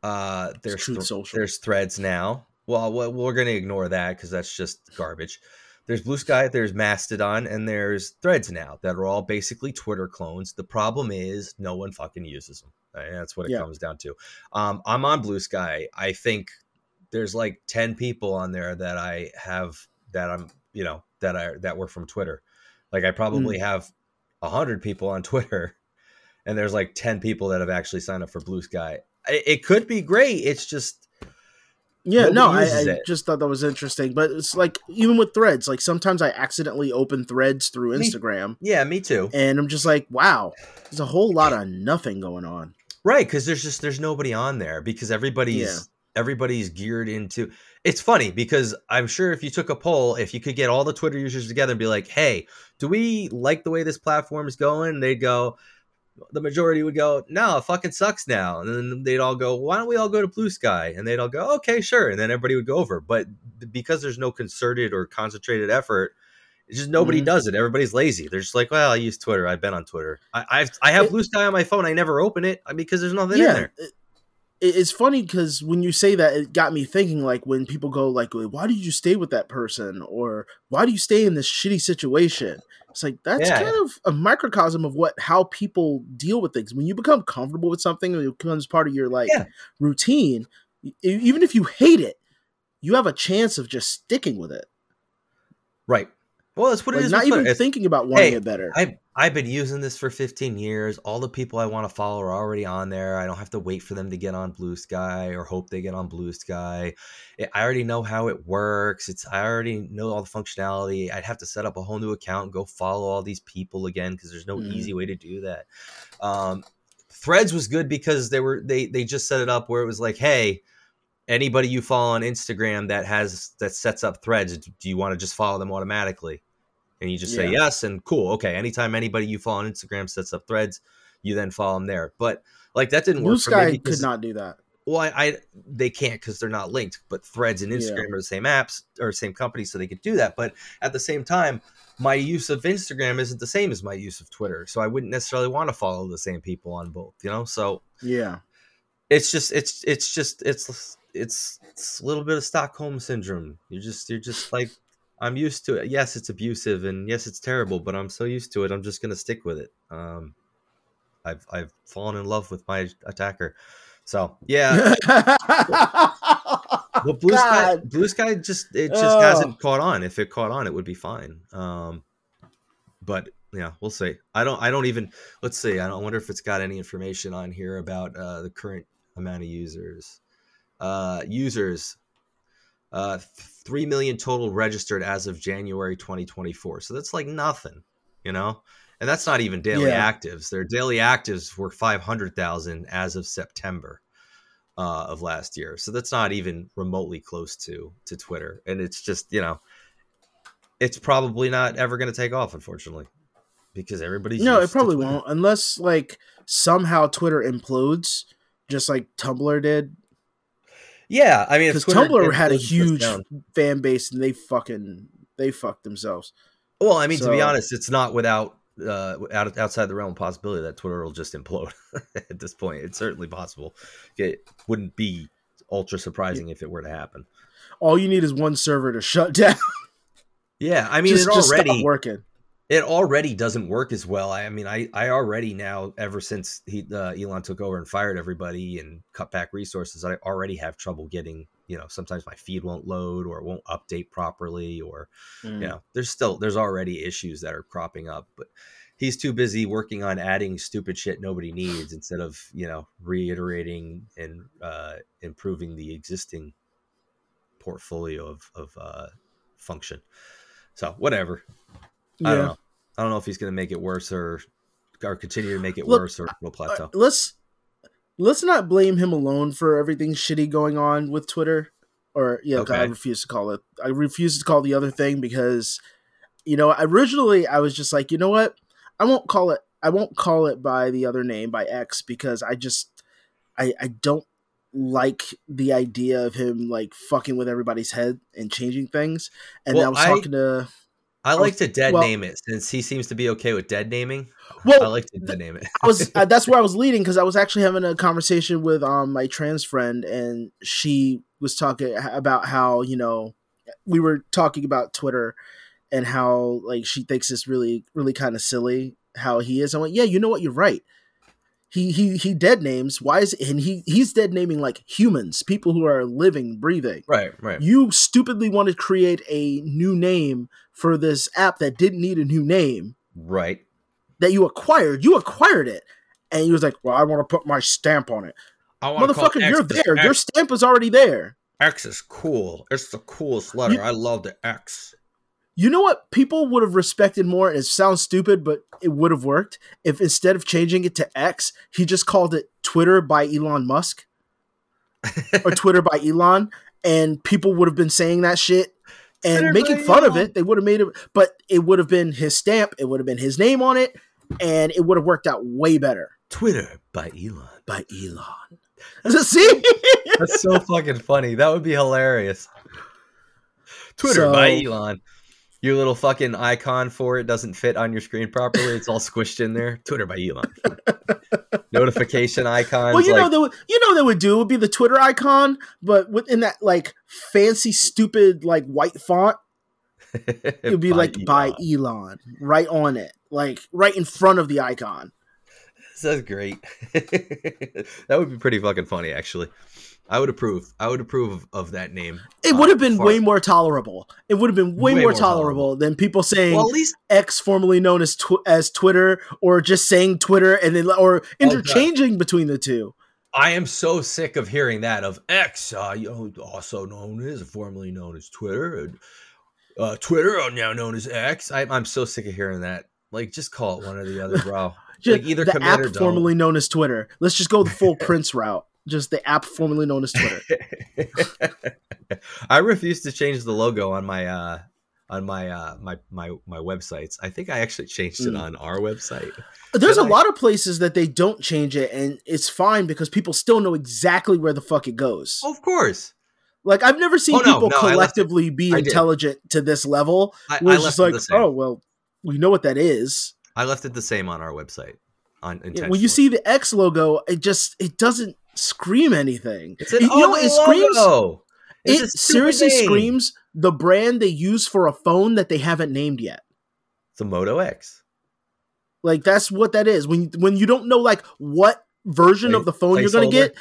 Uh there's Social. there's Threads now. Well, we- we're going to ignore that cuz that's just garbage. There's Blue Sky, there's Mastodon, and there's Threads now that are all basically Twitter clones. The problem is no one fucking uses them. That's what it Yeah. comes down to. Um, I'm on Blue Sky. I think there's like 10 people on there that I have that I'm, you know, that I that were from Twitter. Like I Mm. probably have 100 people on Twitter and there's like 10 people that have actually signed up for Blue Sky. I- It could be great. It's just Yeah, no, I, I just thought that was interesting. But it's like even with Threads, like sometimes I accidentally open Threads through Me- Instagram, yeah, me too. and I'm just like, wow, there's a whole lot of nothing going on. Right, because there's just there's nobody on there because everybody's. Everybody's geared into. It's funny because I'm sure if you took a poll, if you could get all the Twitter users together and be like, "Hey, do we like the way this platform is going?" They'd go. The majority would go, "No, it fucking sucks now," and then they'd all go, "Why don't we all go to Blue Sky?" And they'd all go, "Okay, sure," and then everybody would go over. But because there's no concerted or concentrated effort, it's just nobody Mhm. does it. Everybody's lazy. They're just like, "Well, I use Twitter. I've been on Twitter. I, I've I have It- Blue Sky on my phone. I never open it uh, because there's nothing in there." it- it's funny because when you say that, it got me thinking. Like when people go, like, "Why did you stay with that person?" or "Why do you stay in this shitty situation?" It's like that's Yeah. kind of a microcosm of what how people deal with things. When you become comfortable with something, it becomes part of your like Yeah. routine. Even if you hate it, you have a chance of just sticking with it. Right. Well, that's what it Like is. not even It's- thinking about wanting hey, it better. I I've been using this for 15 years. All the people I want to follow are already on there. I don't have to wait for them to get on Blue Sky or hope they get on Blue Sky. I I already know how it works. It's I already know all the functionality. I'd have to set up a whole new account and go follow all these people again because there's no Mhm. easy way to do that. Um, Threads was good because they were they they just set it up where it was like, hey, anybody you follow on Instagram that has that sets up Threads, do you want to just follow them automatically? And you just say yes and cool. Okay, anytime anybody you follow on Instagram sets up Threads, you then follow them there. But like that didn't Blue work for me Sky because could not do that. well, I, I they can't because they're not linked. But Threads and Yeah. Instagram are the same apps or same company, so they could do that. But at the same time, my use of Instagram isn't the same as my use of Twitter, so I wouldn't necessarily want to follow the same people on both. You know, so Yeah. it's just it's it's just it's it's, it's a little bit of Stockholm syndrome. You're just you're just like I'm used to it. Yes, it's abusive and yes, it's terrible, but I'm so used to it. I'm just gonna stick with it. Um, I've I've fallen in love with my attacker. So yeah, well, blue sky, blue sky just it just Oh. hasn't caught on. If it caught on, it would be fine. Um, but yeah, we'll see. I don't. I don't even. Let's see. I don't I wonder if it's got any information on here about uh, the current amount of users. Uh, users, uh, three million total registered as of January 2024. So that's like nothing, you know. And that's not even daily Yeah. actives. Their daily actives were 500,000 as of September uh, of last year. So that's not even remotely close to to Twitter. And it's just you know, it's probably not ever going to take off, unfortunately, because everybody's No, it probably won't unless like somehow Twitter implodes, just like Tumblr did. Yeah, I mean, Because Tumblr had a huge fan base and they fucking they fucked themselves. Well, I mean, to be honest, it's not without uh, out, outside the realm of possibility that Twitter will just implode at this point. It's certainly possible. It wouldn't be ultra surprising if it were to happen. All you need is one server to shut down. Yeah, I mean, just, it just already working. It already doesn't work as well. I, I mean, I I already now ever since he uh, Elon took over and fired everybody and cut back resources, I already have trouble getting. You know, sometimes my feed won't load or it won't update properly, or Mm. you know, there's still there's already issues that are cropping up, but he's too busy working on adding stupid shit nobody needs instead of you know reiterating and uh, improving the existing portfolio of of uh, function. So whatever. I don't know. I don't know if he's going to make it worse or or continue to make it Look, worse or will Uh, plateau. let's let's not blame him alone for everything shitty going on with Twitter. Or yeah, I refuse to call it. I refuse to call the other thing because, you know, originally I was just like, you know what, I won't call it. I won't call it by the other name by X because I just, I I don't like the idea of him like fucking with everybody's head and changing things. And Well, I was I- talking to I like to dead well- name it since he seems to be okay with dead naming. well, I like to dead name it. I was uh, that's where I was leading because I was actually having a conversation with um my trans friend and she was talking about how you know we were talking about Twitter and how like she thinks it's really really kind of silly how he is. I'm like, yeah, you know what, you're right. He he he dead names. Why is and he he's dead naming like humans, people who are living, breathing. Right, right. You stupidly want to create a new name for this app that didn't need a new name Right. that you acquired. You acquired it. And he was like, Well, I want to put my stamp on it. I Motherfucker, you're the there. Your stamp is already there. X is cool. It's the coolest letter. You- I love the X. You know what people would have respected more? It sounds stupid, but it would have worked if instead of changing it to X, he just called it Twitter by Elon Musk or Twitter by Elon, and people would have been saying that shit and Twitter making fun of it. They would have made it, but it would have been his stamp. It would have been his name on it, and it would have worked out way better Twitter by Elon. by Elon. See, That's so fucking funny. That would be hilarious. Twitter by Elon. Your little fucking icon for it doesn't fit on your screen properly. It's all squished in there. Twitter by Elon. Notification icon. well, you know like, they would, you know they would do it would be the Twitter icon, but within that like fancy, stupid like white font, it would be by like by Elon. Elon right on it, like right in front of the icon. That's great. that would be pretty fucking funny, actually. I would approve. I would approve of, that name. It Uh, would have been far- way more tolerable. It would have been way, Way more, more tolerable, tolerable. than people saying Well, at least X, formerly known as tw- as Twitter, or just saying Twitter and then or interchanging between the two. I am so sick of hearing that of X, uh, you know, also known as, formerly known as Twitter, and uh, Twitter, uh, now known as X. I, I'm so sick of hearing that. Like, just call it one or the other, bro. Just Like, either the app formerly known as Twitter. Let's just go the full Prince route. Just the app formerly known as Twitter. I refuse to change the logo on my uh, on my uh, my my my websites. I think I actually changed it Mm. on our website. There's a Did I? lot of places that they don't change it, and it's fine because people still know exactly where the fuck it goes. of course, Like I've never seen Oh, no, people no, I left it- collectively be intelligent to this level. I, Where I it's left like, oh well, we know what that is. I left it the same on our website. On Yeah, when you see the X logo, it just it doesn't scream anything. it's an you know it screams? logo. It's It seriously name. screams the brand they use for a phone that they haven't named yet. It's a Moto X. Like that's what that is. When when you don't know like what version of the phone you're gonna placeholder? get,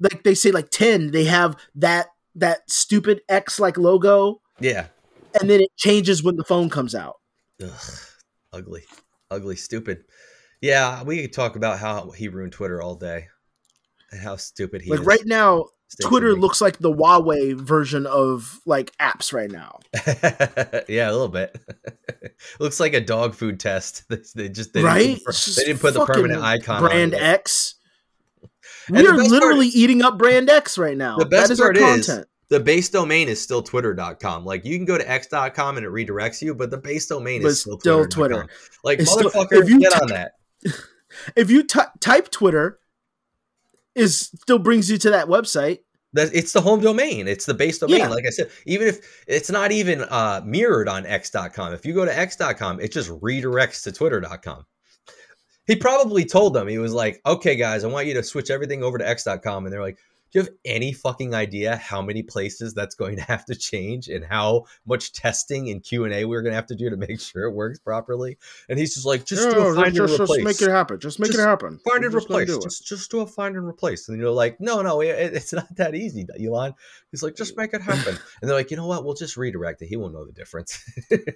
like they say like ten, they have that that stupid X like logo, Yeah. and then it changes when the phone comes out. Ugh, ugly, ugly, stupid. Yeah, we could talk about how he ruined Twitter all day. How stupid he like is. right now, are Twitter looks like the Huawei version of like apps right now. yeah, a little bit. looks like a dog food test. They, just they right? Didn't put, It's the- just they didn't put the permanent icon. Brand. X. We are part- literally eating up Brand X right now. The best that is our part is- the base domain is still twitter.com. Like you can go to x.com and it redirects you, but the base domain But is still, still. Twitter. Like It's still- motherfucker, if you get t- on that. if you ty type Twitter, is still brings you to that website. That it's the home domain. It's the base domain. Yeah. Like I said, even if it's not even uh, mirrored on x.com, if you go to x.com, it just redirects to twitter.com. He probably told them, he was like, okay, guys, I want you to switch everything over to x.com. And they're like, do you have any fucking idea how many places that's going to have to change and how much testing and Q&A we're going to have to do to make sure it works properly? And he's just like, just do a No, find and just, just replace make it happen. Just make Just it happen. find and replace. do. Just just do a find and replace. And you're like, no, no, it, it's not that easy, Elon. He's like, just make it happen. And they're like, you know what? We'll just redirect it. He won't know the difference.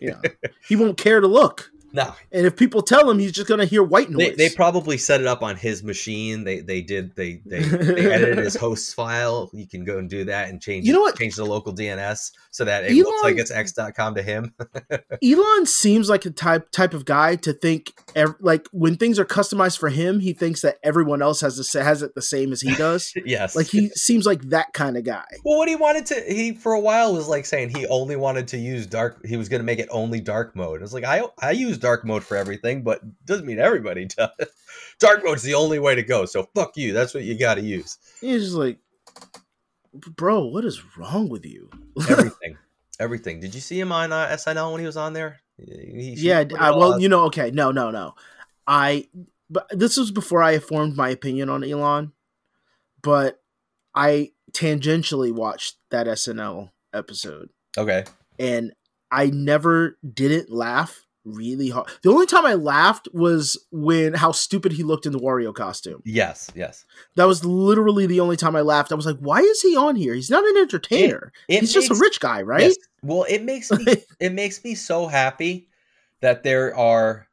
Yeah, he won't care to look. No, And if people tell him, he's just gonna hear white noise. they probably set it up on his machine. They they did they they, they edited his host file. You can go and do that and change You know what? change the local DNS so that it looks like Elon- it's x.com to him. Elon seems like the type type of guy to think ev- like when things are customized for him, he thinks that everyone else has the has it the same as he does. yes. like he seems like that kind of guy. Well, what he wanted to, he for a while was like saying he only wanted to use dark. He was going to make it only dark mode. It's like I I use dark mode for everything, but doesn't mean everybody does. dark mode's the only way to go. So fuck you. That's what you got to use. He's just like, bro, what is wrong with you? Everything, everything. Did you see him on uh, SNL when he was on there? He- yeah, I, well, out. you know, okay, no, no, no. I, but this was before I formed my opinion on Elon, but I tangentially watched that SNL episode. okay. and I never didn't laugh really hard. The only time I laughed was when how stupid he looked in the Wario costume. Yes, yes. That was literally the only time I laughed. I was like, why is he on here? He's not an entertainer. It He's just a rich guy, right? Yes. Well, it makes me it makes me so happy that there are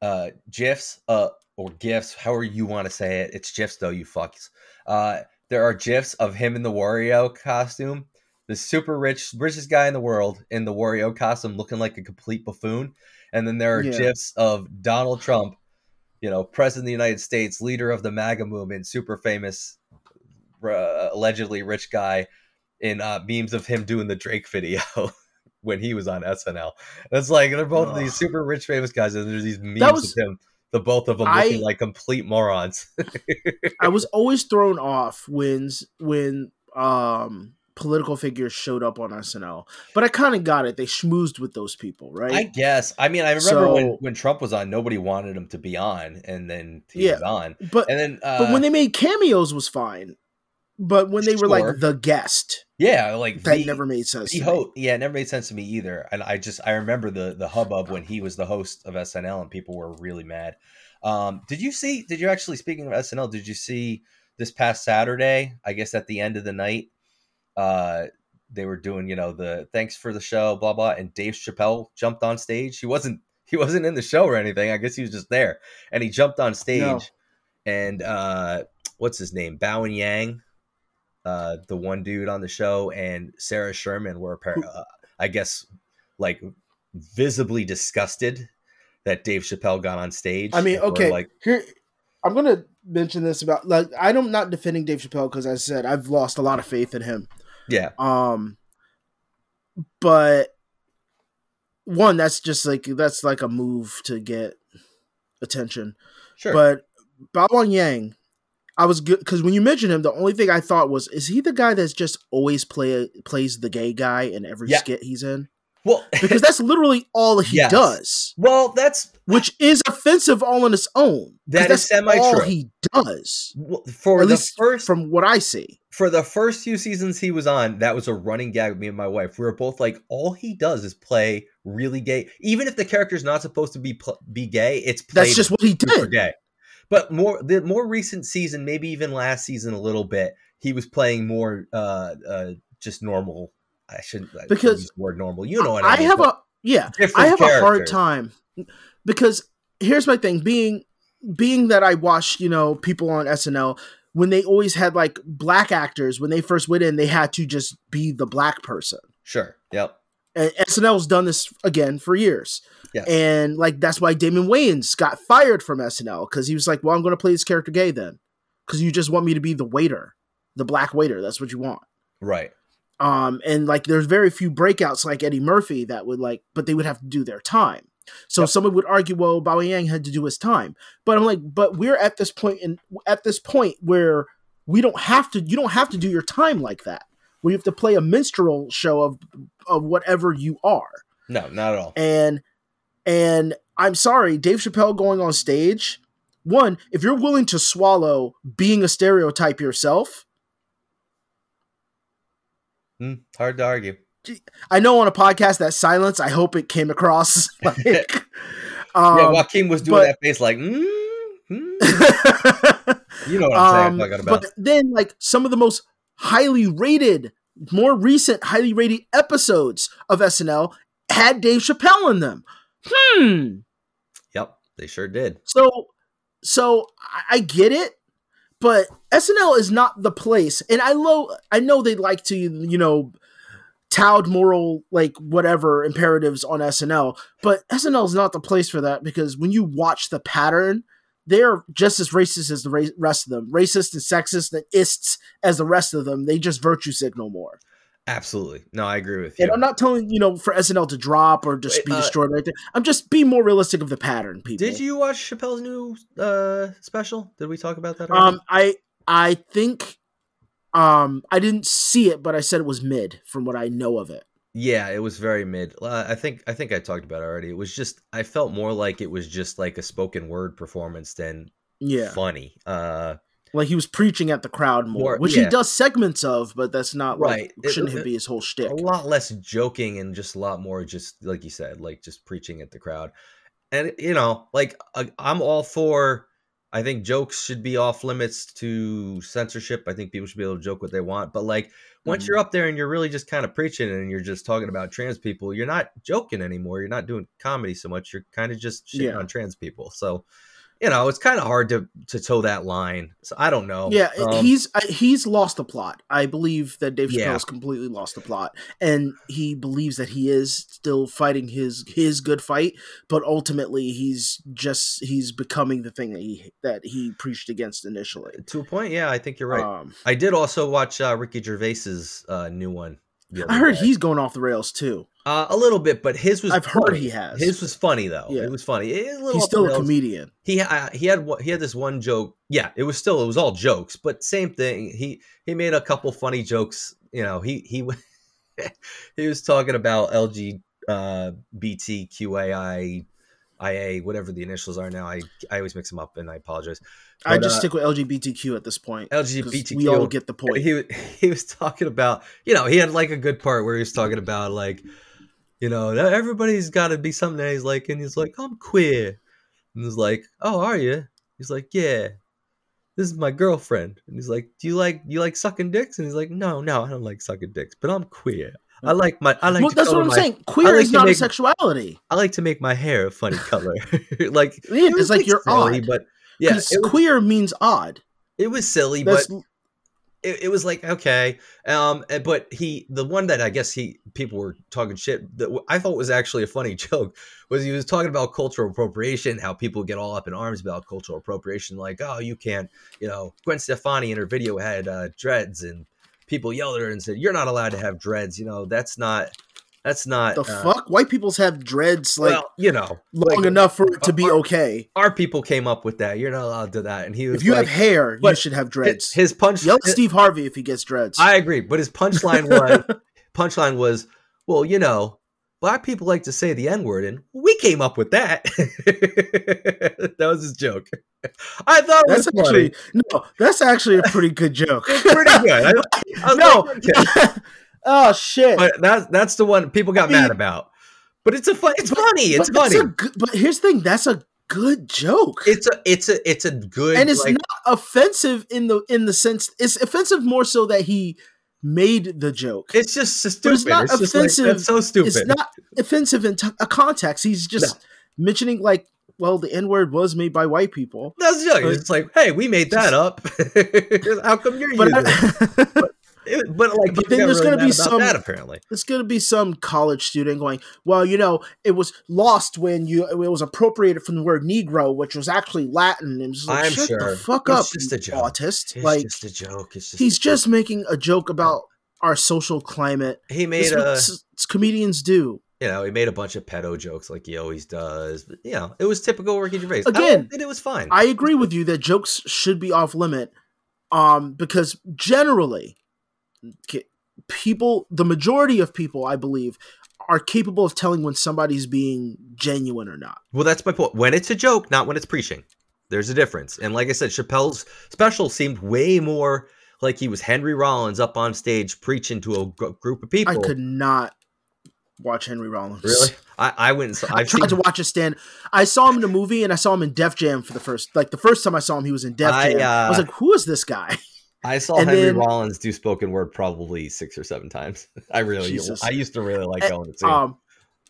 uh gifs uh or gifs however you want to say it it's gifs though you fucks uh there are gifs of him in the wario costume the super rich richest guy in the world in the wario costume looking like a complete buffoon and then there are Yeah. gifs of donald trump you know president of the united states leader of the maga movement super famous uh, allegedly rich guy in uh, memes of him doing the Drake video when he was on SNL. It's like they're both of these super rich famous guys, and there's these memes was- of him, the both of them I- looking like complete morons. I was always thrown off when when um political figures showed up on SNL. But I kind of got it. They schmoozed with those people, right? I guess. I mean, I remember when So- when Trump was on, nobody wanted him to be on, and then he Yeah. was on, but and then uh, but when they made cameos was fine. But when they were like the guest, yeah, like that the- never made sense. me. yeah, it never made sense to me either. And I just I remember the the hubbub when he was the host of SNL, and people were really mad. Um, did you see? Did you actually speaking of SNL? Did you see this past Saturday? I guess at the end of the night, uh, they were doing you know the thanks for the show, blah blah, and Dave Chappelle jumped on stage. He wasn't he wasn't in the show or anything. I guess he was just there, and he jumped on stage, No. and uh, what's his name, Bowen Yang, uh, the one dude on the show, and Sarah Sherman were, appar- uh, I guess, like visibly disgusted that Dave Chappelle got on stage. I mean, okay, like here I'm gonna mention this about like I'm not defending Dave Chappelle because I said I've lost a lot of faith in him. Yeah, Um, but one that's just like that's like a move to get attention. sure, But Bowen Yang, I was good because when you mentioned him, the only thing I thought was, is he the guy that's just always play plays the gay guy in every Yeah. skit he's in? well, Because that's literally all he Yes. does, well, that's which is offensive all on its own. That is that's semi-true. All he does, well, for at the least first from what I see. For the first few seasons he was on, that was a running gag with me and my wife. We were both like, all he does is play really gay, even if the character's not supposed to be pl- be gay. It's played That's just what he did. gay. But more the more recent season, maybe even last season a little bit, he was playing more uh uh just normal. I shouldn't Because use the word normal. You know what I, I mean, have a yeah. I have a hard time because here's my thing being being that I watch, you know, people on SNL when they always had like black actors when they first went in, they had to just be the black person. Sure. Yep. And SNL's done this again for years. Yes. And like that's why Damon Wayans got fired from SNL because he was like, "Well, I'm going to play this character gay then, because you just want me to be the waiter, the black waiter. That's what you want." Right. Um, and like there's very few breakouts like Eddie Murphy that would like, but they would have to do their time. So Yep. someone would argue, well, Bowen Yang had to do his time, but I'm like, but we're at this point in at this point where we don't have to. You don't have to do your time like that. We have to play a minstrel show of of whatever you are No, not at all. and and I'm sorry, Dave Chappelle going on stage. One, if you're willing to swallow being a stereotype yourself, Hmm, hard to argue. I know on a podcast that silence. I hope it came across like, um, yeah, Joaquin was doing but- that face like, mm, mm. you know what I'm um, saying? Talking about. but then like some of the most highly rated, more recent highly rated episodes of SNL had Dave Chappelle in them. Hmm. Yep, they sure did. So, so I- I get it, but SNL is not the place. And I lo- I know they like to, you know, tout moral like whatever imperatives on SNL, but SNL is not the place for that because when you watch the pattern, they're just as racist as the ra- rest of them, racist and sexist and ists as the rest of them. They just virtue signal more. Absolutely. No, I agree with you. And I'm not telling you know for SNL to drop or just Wait, be uh, destroyed right there. I'm just being more realistic of the pattern, people. Did you watch Chappelle's new uh special? Did we talk about that? already? Um, I I think um I didn't see it, but I said it was mid from what I know of it. yeah, it was very mid. Uh, I think I think I talked about it already. It was just I felt more like it was just like a spoken word performance than Yeah, funny. Uh like he was preaching at the crowd more, More- which yeah. he does segments of, but that's not Right. like It- shouldn't it- be his whole shtick. a lot less joking and just a lot more just like you said like just preaching at the crowd and you know like I- i'm all for i think jokes should be off limits to censorship i think people should be able to joke what they want but like once Mhm. you're up there and you're really just kind of preaching and you're just talking about trans people you're not joking anymore you're not doing comedy so much you're kind of just shitting Yeah. on trans people so you know it's kind of hard to to toe that line so i don't know Yeah, Um, he's he's lost the plot. I believe that Dave Yeah. Chappelle's completely lost the plot, and he believes that he is still fighting his his good fight, but ultimately he's just he's becoming the thing that he that he preached against initially. to a point yeah i think you're right Um, I did also watch uh, Ricky Gervais's uh, new one. I heard day. he's going off the rails too. Uh, a little bit, but his was. I've heard he has. His was funny though. Yeah. It was funny. It little He's still a rails. comedian. He uh, he had he had this one joke. Yeah, it was still it was all jokes, but same thing. He he made a couple funny jokes. You know, he he he was talking about LG uh, BTQAI. IA, whatever the initials are now, I I always mix them up, and I apologize. I just uh, stick with LGBTQ at this point. LGBTQ. We all get the point. he he was talking about you know he had like a good part where he was talking about like you know everybody's got to be something that he's like and he's like I'm queer and he's like oh are you he's like yeah this is my girlfriend and he's like do you like you like sucking dicks and he's like no no I don't like sucking dicks but I'm queer I mm. like my I like well, that's what I'm my, saying. Queer like is not make- a sexuality. I like to make my hair a funny color like Yeah, it it's like you're silly, odd. but yeah it queer means odd. it was silly but That's it, it was like okay. Um but he the one that i guess he people were talking shit that i thought was actually a funny joke was he was talking about cultural appropriation how people get all up in arms about cultural appropriation like oh you can't you know gwen stefani in her video had uh, dreads and people yelled at her and said you're not allowed to have dreads you know that's not that's not the uh, fuck. White people's have dreads like well you know long like, enough for it to be our- okay. our people came up with that you're not allowed to do that and he was If you like, have hair, you should have dreads. his punch Yell at Steve Harvey if he gets dreads. I agree, but his punchline was punchline was, well, you know, black people like to say the N word, and we came up with that. that was his joke. I thought it that's was funny. actually no. That's actually a pretty good joke. It's pretty good. I, I no. like, okay. Oh shit. but that's that's the one people got mad about. But it's a fun. It's funny. It's But funny. good- but here's the thing. That's a good joke. it's a it's a it's a good and it's like, not offensive in the in the sense it's offensive more so that he made the joke. it's just stupid. But it's not like, offensive. that's so stupid. It's not offensive in t- a context. He's just mentioning like well, the N word was made by white people. That's just, it's like, hey, we made that up. How come you're But, using it? I, It- But like, But then there's really gonna be some- that apparently. there's going to be some college student going, well, you know, it was lost when you it was appropriated from the word Negro, which was actually Latin. And it's like, I'm shut sure. the fuck It's up, just a joke. autist. It's like just a joke. It's just he's a joke. just making a joke about our social climate. he made a comedians do. you know he made a bunch of pedo jokes like he always does. But you know it was typical Ricky Gervais. Again, it was fine. I agree with you that jokes should be off limit, um, because generally, people, the majority of people, I believe, are capable of telling when somebody's being genuine or not. Well, that's my point. When it's a joke, not when it's preaching. There's a difference. And like I said, Chappelle's special seemed way more like he was Henry Rollins up on stage preaching to a gr- group of people. I could not watch Henry Rollins. really. I, I went. I tried seen, to watch a stand. I saw him in a movie, and I saw him in Def Jam for the first, like the first time I saw him, he was in Def I, Jam. I, was uh, like, "Who is this guy?" I saw and Henry then- Rollins do spoken word probably six or seven times. I really. Jesus. I used to really like Eh, going to see him. Um,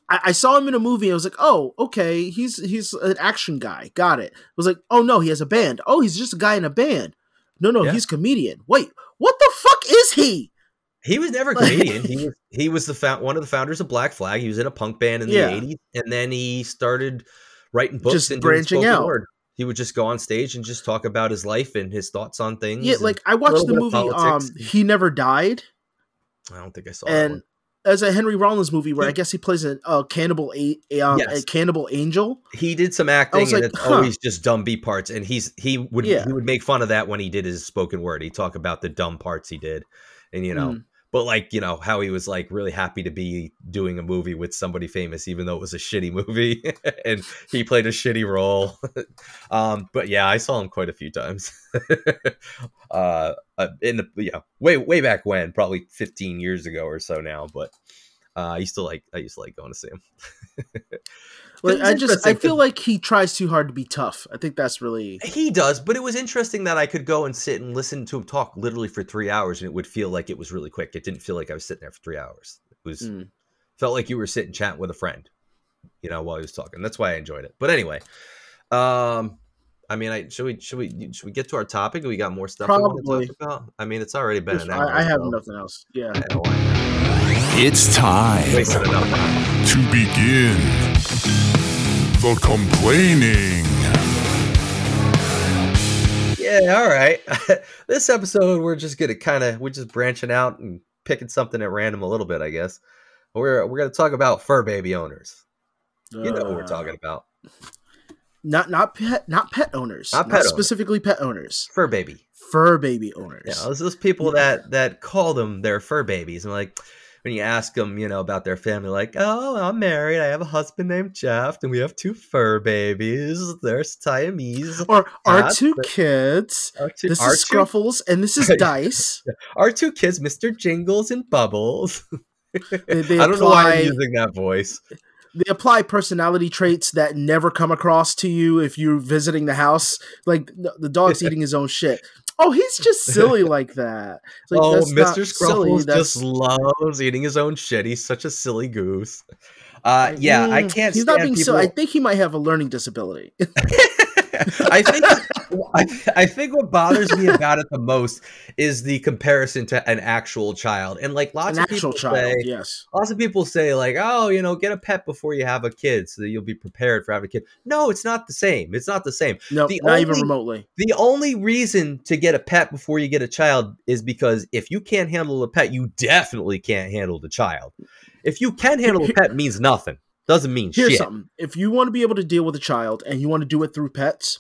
I, I saw him in a movie. I was like, "Oh, okay, he's he's an action guy. Got it." I was like, "Oh no, he has a band. Oh, he's just a guy in a band. No, no, Yeah. he's a comedian. Wait, what the fuck is he?" He was never a comedian. he was he was the found, one of the founders of Black Flag. He was in a punk band in the Yeah. '80s, and then he started writing books Just and branching out. Word. He would just go on stage and just talk about his life and his thoughts on things. Yeah, like I watched the movie. Um, he never died, I don't think I saw that and as a Henry Rollins movie where I guess he plays a, a cannibal, a, um, Yes. a cannibal angel. He did some acting, was and like, it's huh. always just dumb B parts. And he's he would Yeah. he would make fun of that when he did his spoken word. He'd talk about the dumb parts he did, and you know. Mm. But like you know how he was like really happy to be doing a movie with somebody famous, even though it was a shitty movie, and he played a shitty role. um, but yeah, I saw him quite a few times. uh, uh, in the yeah, way way back when, probably 15 years ago or so now. But uh, I used to like I used to like going to see him. Like, I just I interesting feel 'cause- like he tries too hard to be tough. I think that's really He does, but it was interesting that I could go and sit and listen to him talk literally for three hours, and it would feel like it was really quick. It didn't feel like I was sitting there for three hours. It was Mm. felt like you were sitting chatting with a friend, you know, while he was talking. That's why I enjoyed it. But anyway, um, I mean, I should we should we should we get to our topic? We got more stuff we want Probably. to talk about. I mean, it's already been Just- an hour. I, I have so- nothing else. Yeah. It's time wasted enough time. to begin the complaining. Yeah, all right. this episode, we're just gonna kind of we're just branching out and picking something at random a little bit, I guess. We're we're gonna talk about fur baby owners. You know what we're Uh, talking about. Not not pet not pet owners. Not Not, pet owners. specifically pet owners. Fur baby. Fur baby owners. Yeah, those those people that that call them their fur babies, and like when you ask them, you know, about their family, like, oh, I'm married, I have a husband named Jeff, and we have two fur babies. They're Siamese. Or our two kids. Our two, This our is two- Scruffles and this is Dice. our two kids, Mr. Jingles and Bubbles. They, they I don't know why apply I'm using that voice. they apply personality traits that never come across to you if you're visiting the house. Like the, the dog's eating his own shit. Oh, he's just silly like that. Like, oh, Mr. Scruffles just loves eating his own shit. He's such a silly goose. Uh, yeah, I Mm, can't. He's not being people. silly. I think he might have a learning disability. I think I, I think what bothers me about it the most is the comparison to an actual child, and like lots An of people child. say, yes. lots of people say like, oh, you know, get a pet before you have a kid, so that you'll be prepared for having a kid. No, it's not the same. It's not the same. No, the not even only- remotely. The only reason to get a pet before you get a child is because if you can't handle a pet, you definitely can't handle the child. If you can handle a pet, means nothing. Doesn't mean Here's shit. something. If you want to be able to deal with a child and you want to do it through pets,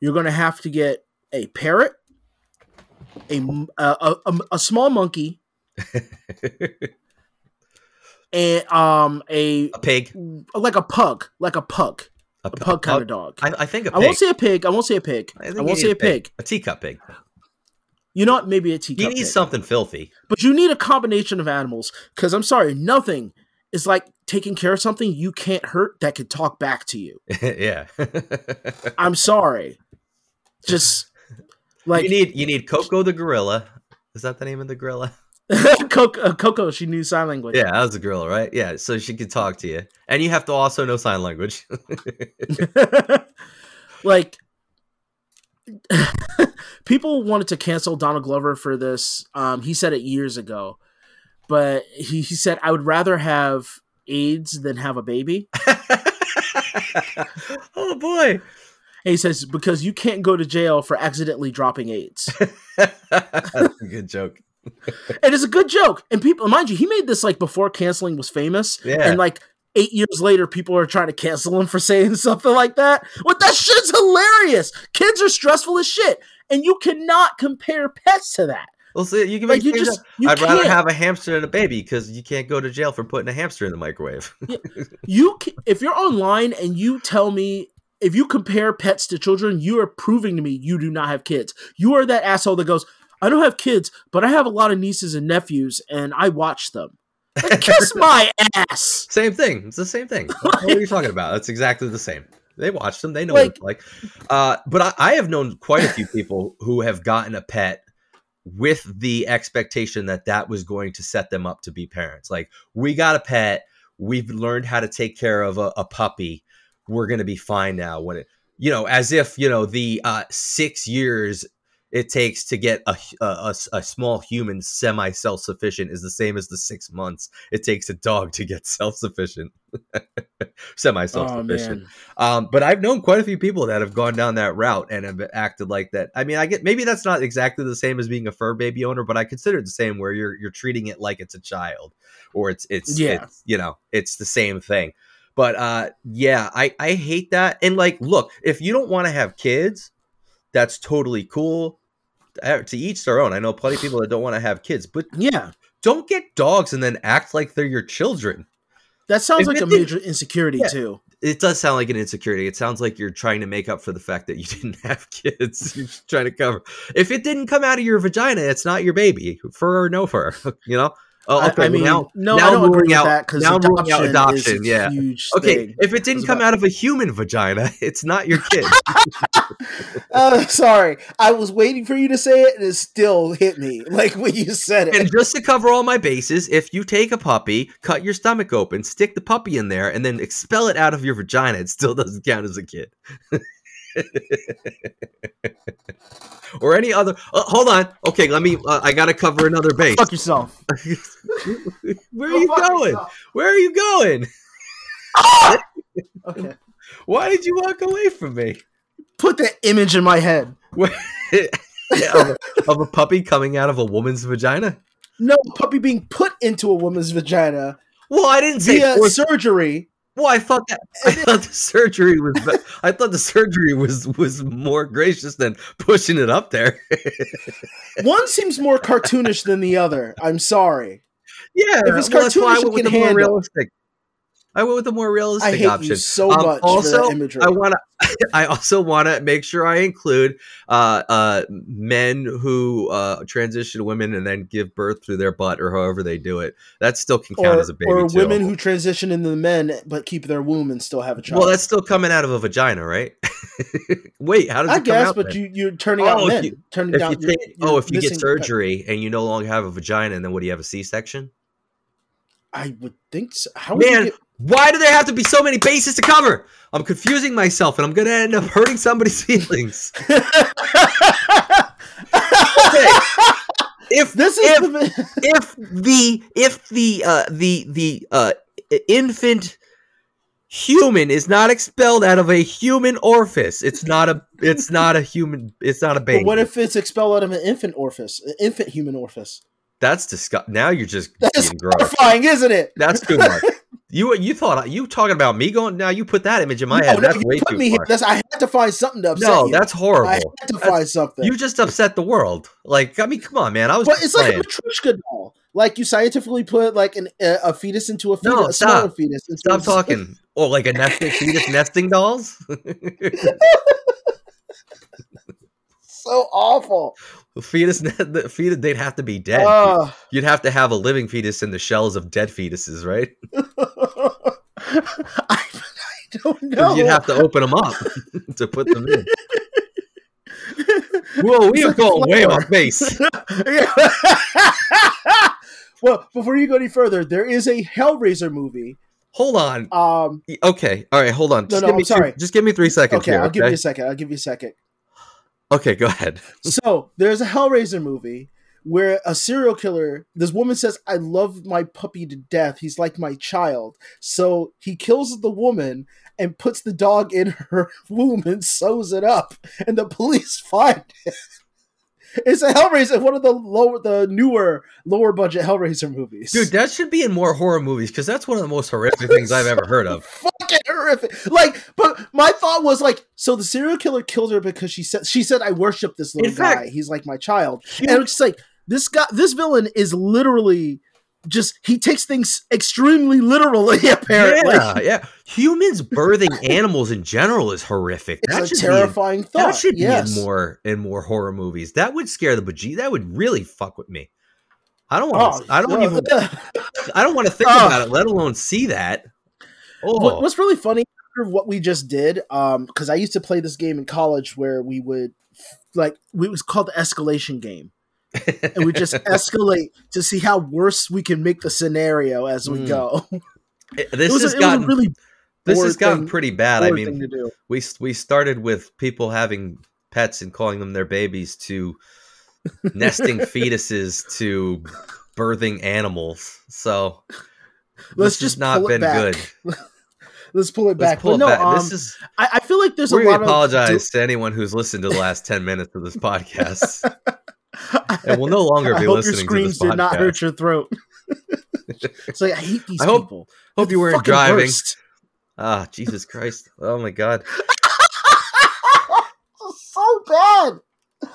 you're going to have to get a parrot, a a small monkey, and um a a pig, like a pug, like a pug, a, a pug kind of dog. I, I think a I pig. won't say a pig. I won't say a pig. I I, won't need say a pig. A teacup pig. You know what? Maybe a teacup. He needs pig. something filthy. But you need a combination of animals. Because I'm sorry, nothing is like taking care of something you can't hurt that could talk back to you. yeah. I'm sorry. Just like you need you need Koko the gorilla. Is that the name of the gorilla? Koko, uh, Koko, she knew sign language. Yeah, that was a girl, right? Yeah, so she could talk to you, and you have to also know sign language. like people wanted to cancel Donald Glover for this. Um, he said it years ago, but he, he said I would rather have AIDS than have a baby. oh boy, And he says because you can't go to jail for accidentally dropping AIDS. that's a good joke. it's a good joke. And people, mind you, he made this like before canceling was famous. Yeah. And like eight years later, people are trying to cancel him for saying something like that. What that shit's hilarious. Kids are stressful as shit, and you cannot compare pets to that. Well, see, you can Like make you just you I'd can't. rather have a hamster than a baby because you can't go to jail for putting a hamster in the microwave. you ca if you're online and you tell me if you compare pets to children, you are proving to me you do not have kids. You are that asshole that goes, I don't have kids, but I have a lot of nieces and nephews, and I watch them. Like, kiss my ass. Same thing. It's the same thing. what are you talking about? It's exactly the same. They watch them. They know what Like- it's like. Uh, but I, I have known quite a few people who have gotten a pet with the expectation that that was going to set them up to be parents. Like, we got a pet. We've learned how to take care of a, a puppy. We're going to be fine now. When it, you know, as if you know the uh, six years it takes to get a, a, a, small human semi self sufficient is the same as the six months it takes a dog to get self sufficient, semi self Oh sufficient. man. Um, but I've known quite a few people that have gone down that route and have acted like that. I mean, I get maybe that's not exactly the same as being a fur baby owner, but I consider it the same where you're you're treating it like it's a child, or it's it's Yeah. it's, you know it's the same thing. But uh, yeah, I I hate that. And like, look, if you don't want to have kids, that's totally cool. To each their own. I know plenty of people that don't want to have kids, but Yeah. don't get dogs and then act like they're your children. That sounds like a major insecurity Yeah. too. it does sound like an insecurity. It sounds like you're trying to make up for the fact that you didn't have kids. You're trying to cover. If it didn't come out of your vagina, it's not your baby, fur or no fur. You know. Oh, okay. I, mean, now, no, now I don't agree with out- that because now adoption, out adoption, is yeah. huge Okay, thing. if it didn't come about- out of a human vagina, it's not your kid. Uh, sorry, I was waiting for you to say it, and it still hit me like when you said it. and just to cover all my bases, if you take a puppy, cut your stomach open, stick the puppy in there, and then expel it out of your vagina, it still doesn't count as a kid. Or any other. Uh, hold on. Okay, let me. Uh, I got to cover another base. Fuck yourself. Where are you going? yourself. Where are you going? Okay, Why did you walk away from me? put that image in my head. Of, a, of a puppy coming out of a woman's vagina? No puppy being put into a woman's vagina Well, I didn't say via force- surgery. Well, I thought that I thought the surgery was. I thought the surgery was was more gracious than pushing it up there. One seems more cartoonish than the other. I'm sorry. yeah, If it's I cartoonish, with can the more handle. realistic. I went with the more realistic I hate option. you so Um, much also, for that imagery. I want to. I also want to make sure I include uh, uh, men who uh, transition to women and then give birth through their butt or however they do it. That still can count or, as a baby or too. women who transition into men but keep their womb and still have a child. well, that's still coming out of a vagina, right? Wait, how does I it come guess, out? but then? you you're turning Oh, out men. you- turning down. you you're- take, you're oh, if you get surgery and you no longer have a vagina, and then what do you have a C-section? I would think so. How would you Man, get- why do there have to be so many bases to cover? I'm confusing myself, and I'm gonna end up hurting somebody's feelings. Okay. If this is if, the, if the if the uh, the the uh, infant human is not expelled out of a human orifice, it's not a it's not a human it's not a baby. But what if it's expelled out of an infant orifice, an infant human orifice? That's disgusting. Now you're just That's being gross. horrifying, isn't it? That's too much. You you thought you talking about me going now? You put that image in my no, head. no, That's you way put too me far. That's, I had to find something to upset No, you. that's I horrible. had to That's- find something. You just upset the world. Like I mean, come on, man. I was but it's like a playing. Matryoshka doll. Like you scientifically put like an, a, a fetus into a fetus, No, a stop. smaller fetus. Stop talking. Or like a nesting fetus nesting dolls. So awful. fetus, the fetus. They'd have to be dead. Uh, You'd have to have a living fetus in the shells of dead fetuses, right? I, I don't know. You'd have to open them up to put them in. Whoa, we like going way off base. well, before you go any further, there is a Hellraiser movie. Hold on. Um, Okay. All right. Hold on. Just no, give I'm me two- sorry. just give me three seconds okay, here. I'll okay? give you a second. I'll give you a second. okay. Go ahead. so there's a Hellraiser movie where a serial killer, this woman says, I love my puppy to death. He's like my child. So he kills the woman and puts the dog in her womb and sews it up. And the police find it. It's a Hellraiser, one of the lower, the newer, lower budget Hellraiser movies. Dude, that should be in more horror movies because that's one of the most horrific things I've ever heard of. fucking horrific. Like, but my thought was like, so the serial killer killed her because she said she said I worship this little In guy. fact- He's like my child. And it's just like this guy, this villain is literally just he takes things extremely literally. Apparently, Yeah, yeah. Humans birthing animals in general is horrific. it's that a terrifying in, thought. that should yes. be in more in more horror movies. That would scare the beje. That would really fuck with me. I don't want. Oh, to, I don't uh, even. I don't want to think Oh. about it, let alone see that. Oh, What, what's really funny what we just did, um, because I used to play this game in college where we would like we it was called the escalation game. And we just escalate to see how worse we can make the scenario as we Mm. go. this it has a, it was gotten really this has gotten thing- pretty bad. I mean, thing to do. we we started with people having pets and calling them their babies to nesting fetuses to birthing animals. So Let's this has just not been good. Let's pull it Let's back. pull but it no, back. um, this is I, I feel like there's a lot We apologize to anyone who's listened to the last ten minutes of this podcast, of. And will no longer I be hope your listening to screams this did not hurt your throat. it's like I hate these I hope- people. Hope you They're weren't driving. worst. Ah, Jesus Christ! Oh my God. so bad.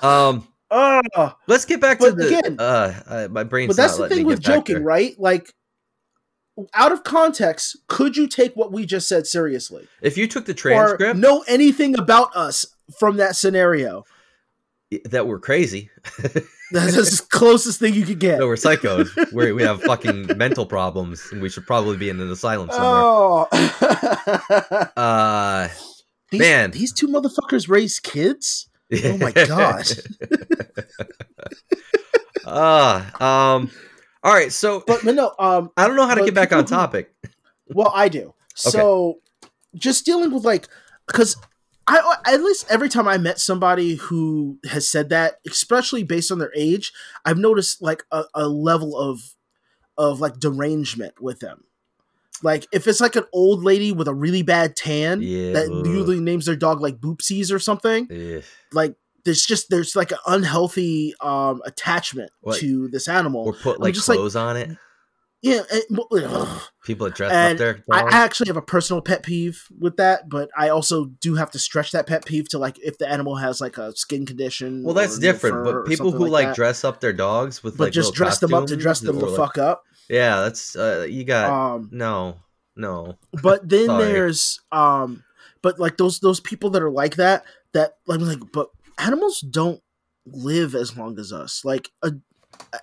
Um, Ugh. let's get back to the. again- uh, uh, my brain. But that's the thing with joking, right? Like, out of context, could you take what we just said seriously? If you took the Or transcript, know anything about us from that scenario? That we're crazy. That's the closest thing you could get. No, we're psychos. we we have fucking mental problems, and we should probably be in an asylum somewhere. Oh, Uh, these, Man. these two motherfuckers raise kids. Oh my god! Ah, um, all right. So But, but no, um, I don't know how to get back on people who- topic. well, I do. So, just dealing with like, because I at least every time I met somebody who has said that, especially based on their age, I've noticed like a, a level of of like derangement with them. Like if it's like an old lady with a really bad tan Yeah, that ugh. usually names their dog like Boopsies or something, Eh, like there's just there's like an unhealthy um attachment What? to this animal. or put like just like- clothes on it. Yeah, and- People that dress And up their I, actually have a personal pet peeve with that, but I also do have to stretch that pet peeve to like if the animal has like a skin condition. well, that's different. But people who like that. dress up their dogs with but like just dress them up to dress them the like- fuck up. Yeah, that's uh, you got Um, no, no. but then there's um, but like those those people that are like that that like like but animals don't live as long as us. Like a, an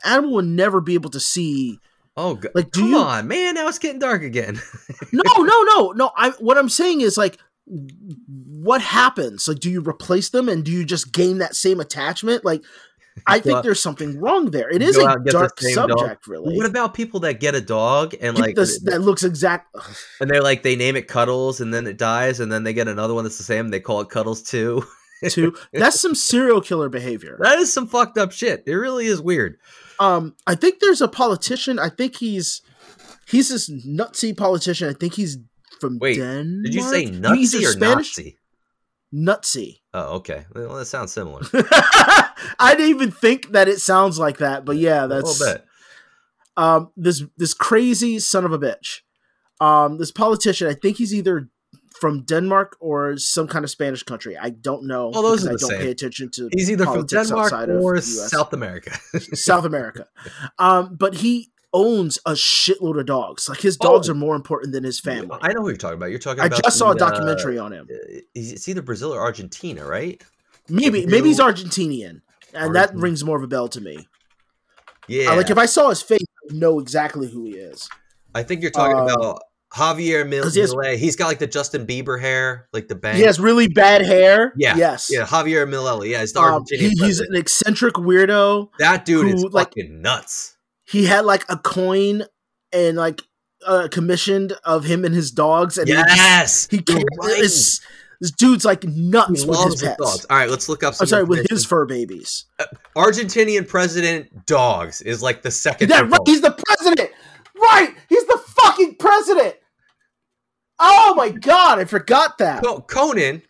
animal would never be able to see. Oh, God. Like, do come you- on, man! Now it's getting dark again. No, no, no, no. I what I'm saying is like what happens? Like do you replace them and do you just gain that same attachment? Like I think there's something wrong there. It is a out and get the dark same dog. subject, really. what about people that get a dog and Get like this- that looks exact. and they're like they name it Cuddles and then it dies and then they get another one that's the same. They call it Cuddles too. Too. That's some serial killer behavior. That is some fucked up shit. It really is weird. Um, I think there's a politician. I think he's he's this nutsy politician. I think he's from Wait, Denmark. Did you say nutsy or Spanish? Nazi? Nutsy. Oh, okay. Well, that sounds similar. I didn't even think that it sounds like that, but yeah, that's a little bit. um this this crazy son of a bitch um this politician i think he's either from denmark or some kind of spanish country i don't know Well, those are i don't same. pay attention to He's either from Denmark or. South America. south america um but he owns a shitload of dogs like his dogs Oh. are more important than his family I know who you're talking about. You're talking i just saw a uh, documentary on him uh, it's either Brazil or Argentina, right? maybe maybe he's argentinian and that rings more of a bell to me Yeah. Uh, like if i saw his face i know exactly who he is I think you're talking um, about Javier Mil- he has- Milei. He's got like the Justin Bieber hair, like the bang. he has really bad hair Yeah, yes Yeah, Javier Milei. Yeah, he's the Um, he- he's an eccentric weirdo that dude is who, like- fucking nuts. he had like a coin and like uh, commissioned of him and his dogs, and he Yes, he, right. This, this dude's like He nuts with his pets. dogs. All right, let's look up. Some I'm sorry, with his fur babies. Argentinian president dogs is like the second. Yeah, right? He's the president. Right? He's the fucking president. Oh my god, I forgot that. Co- Conan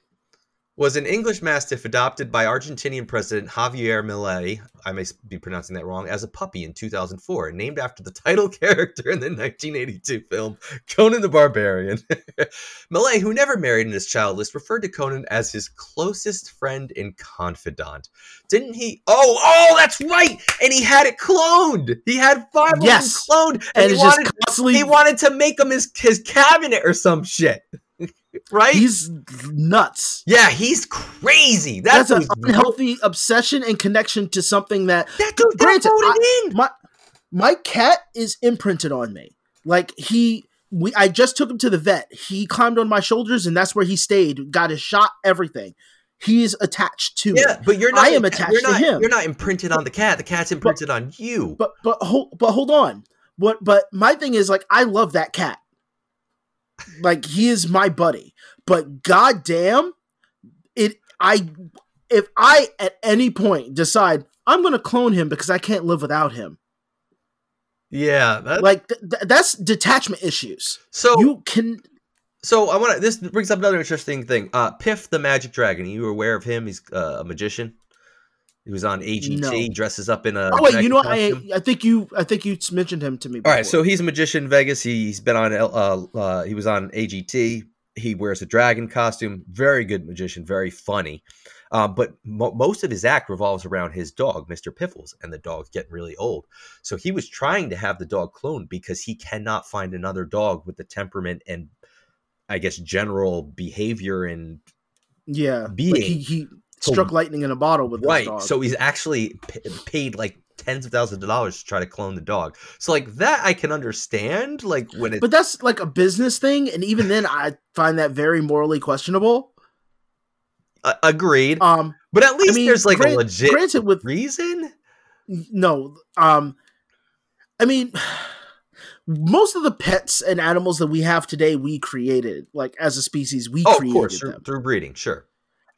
was an English Mastiff adopted by Argentinian President Javier Milei, I may be pronouncing that wrong, as a puppy in 2004, named after the title character in the 1982 film Conan the Barbarian. Millet, who never married and is childless, referred to Conan as his closest friend and confidant. Didn't he? Oh, oh, that's right! And he had it cloned! He had five Yes. of them cloned! And, And he, wanted, constantly he wanted to make him his, his cabinet or some shit. Right? he's nuts. Yeah, he's crazy. That's, That's, an unhealthy obsession and connection to something that That dude Granted, in. my my cat is imprinted on me. Like he we I just took him to the vet. He climbed on my shoulders and that's where he stayed. Got his shot, everything. He's attached to Yeah, me. but you're not. I am attached you're to not, him. You're not imprinted on the cat. The cat's imprinted on you. But but hold but hold on. What but my thing is like I love that cat. Like he is my buddy. But goddamn, it I if I at any point decide I'm gonna clone him because I can't live without him. yeah. That, Like th- th- that's detachment issues. so You can so I want to. This brings up another interesting thing. Uh, Piff the Magic Dragon. Are you aware of him? He's uh, a magician. He was on AGT. No. He dresses up in a. Oh wait, you know what? I. I think you I think you mentioned him to me. All Before. right, so he's a magician in Vegas. He's been on uh, uh he was on AGT. He wears a dragon costume. Very good magician, very funny. Um, but mo- most of his act revolves around his dog, Mr. Piffles, and the dog's getting really old. So he was trying to have the dog cloned because he cannot find another dog with the temperament and I guess general behavior and yeah, like being. he So- struck lightning in a bottle with right. This dog. So he's actually p- paid like tens of thousands of dollars to try to clone the dog. So like that I can understand. Like when it but that's like a business thing, and even then, I find that very morally questionable. uh, agreed. Um, But at least I mean, there's like a legit granted with reason. no, um, I mean, most of the pets and animals that we have today, we created, like as a species, we Oh, of created course, through, them. through breeding, sure.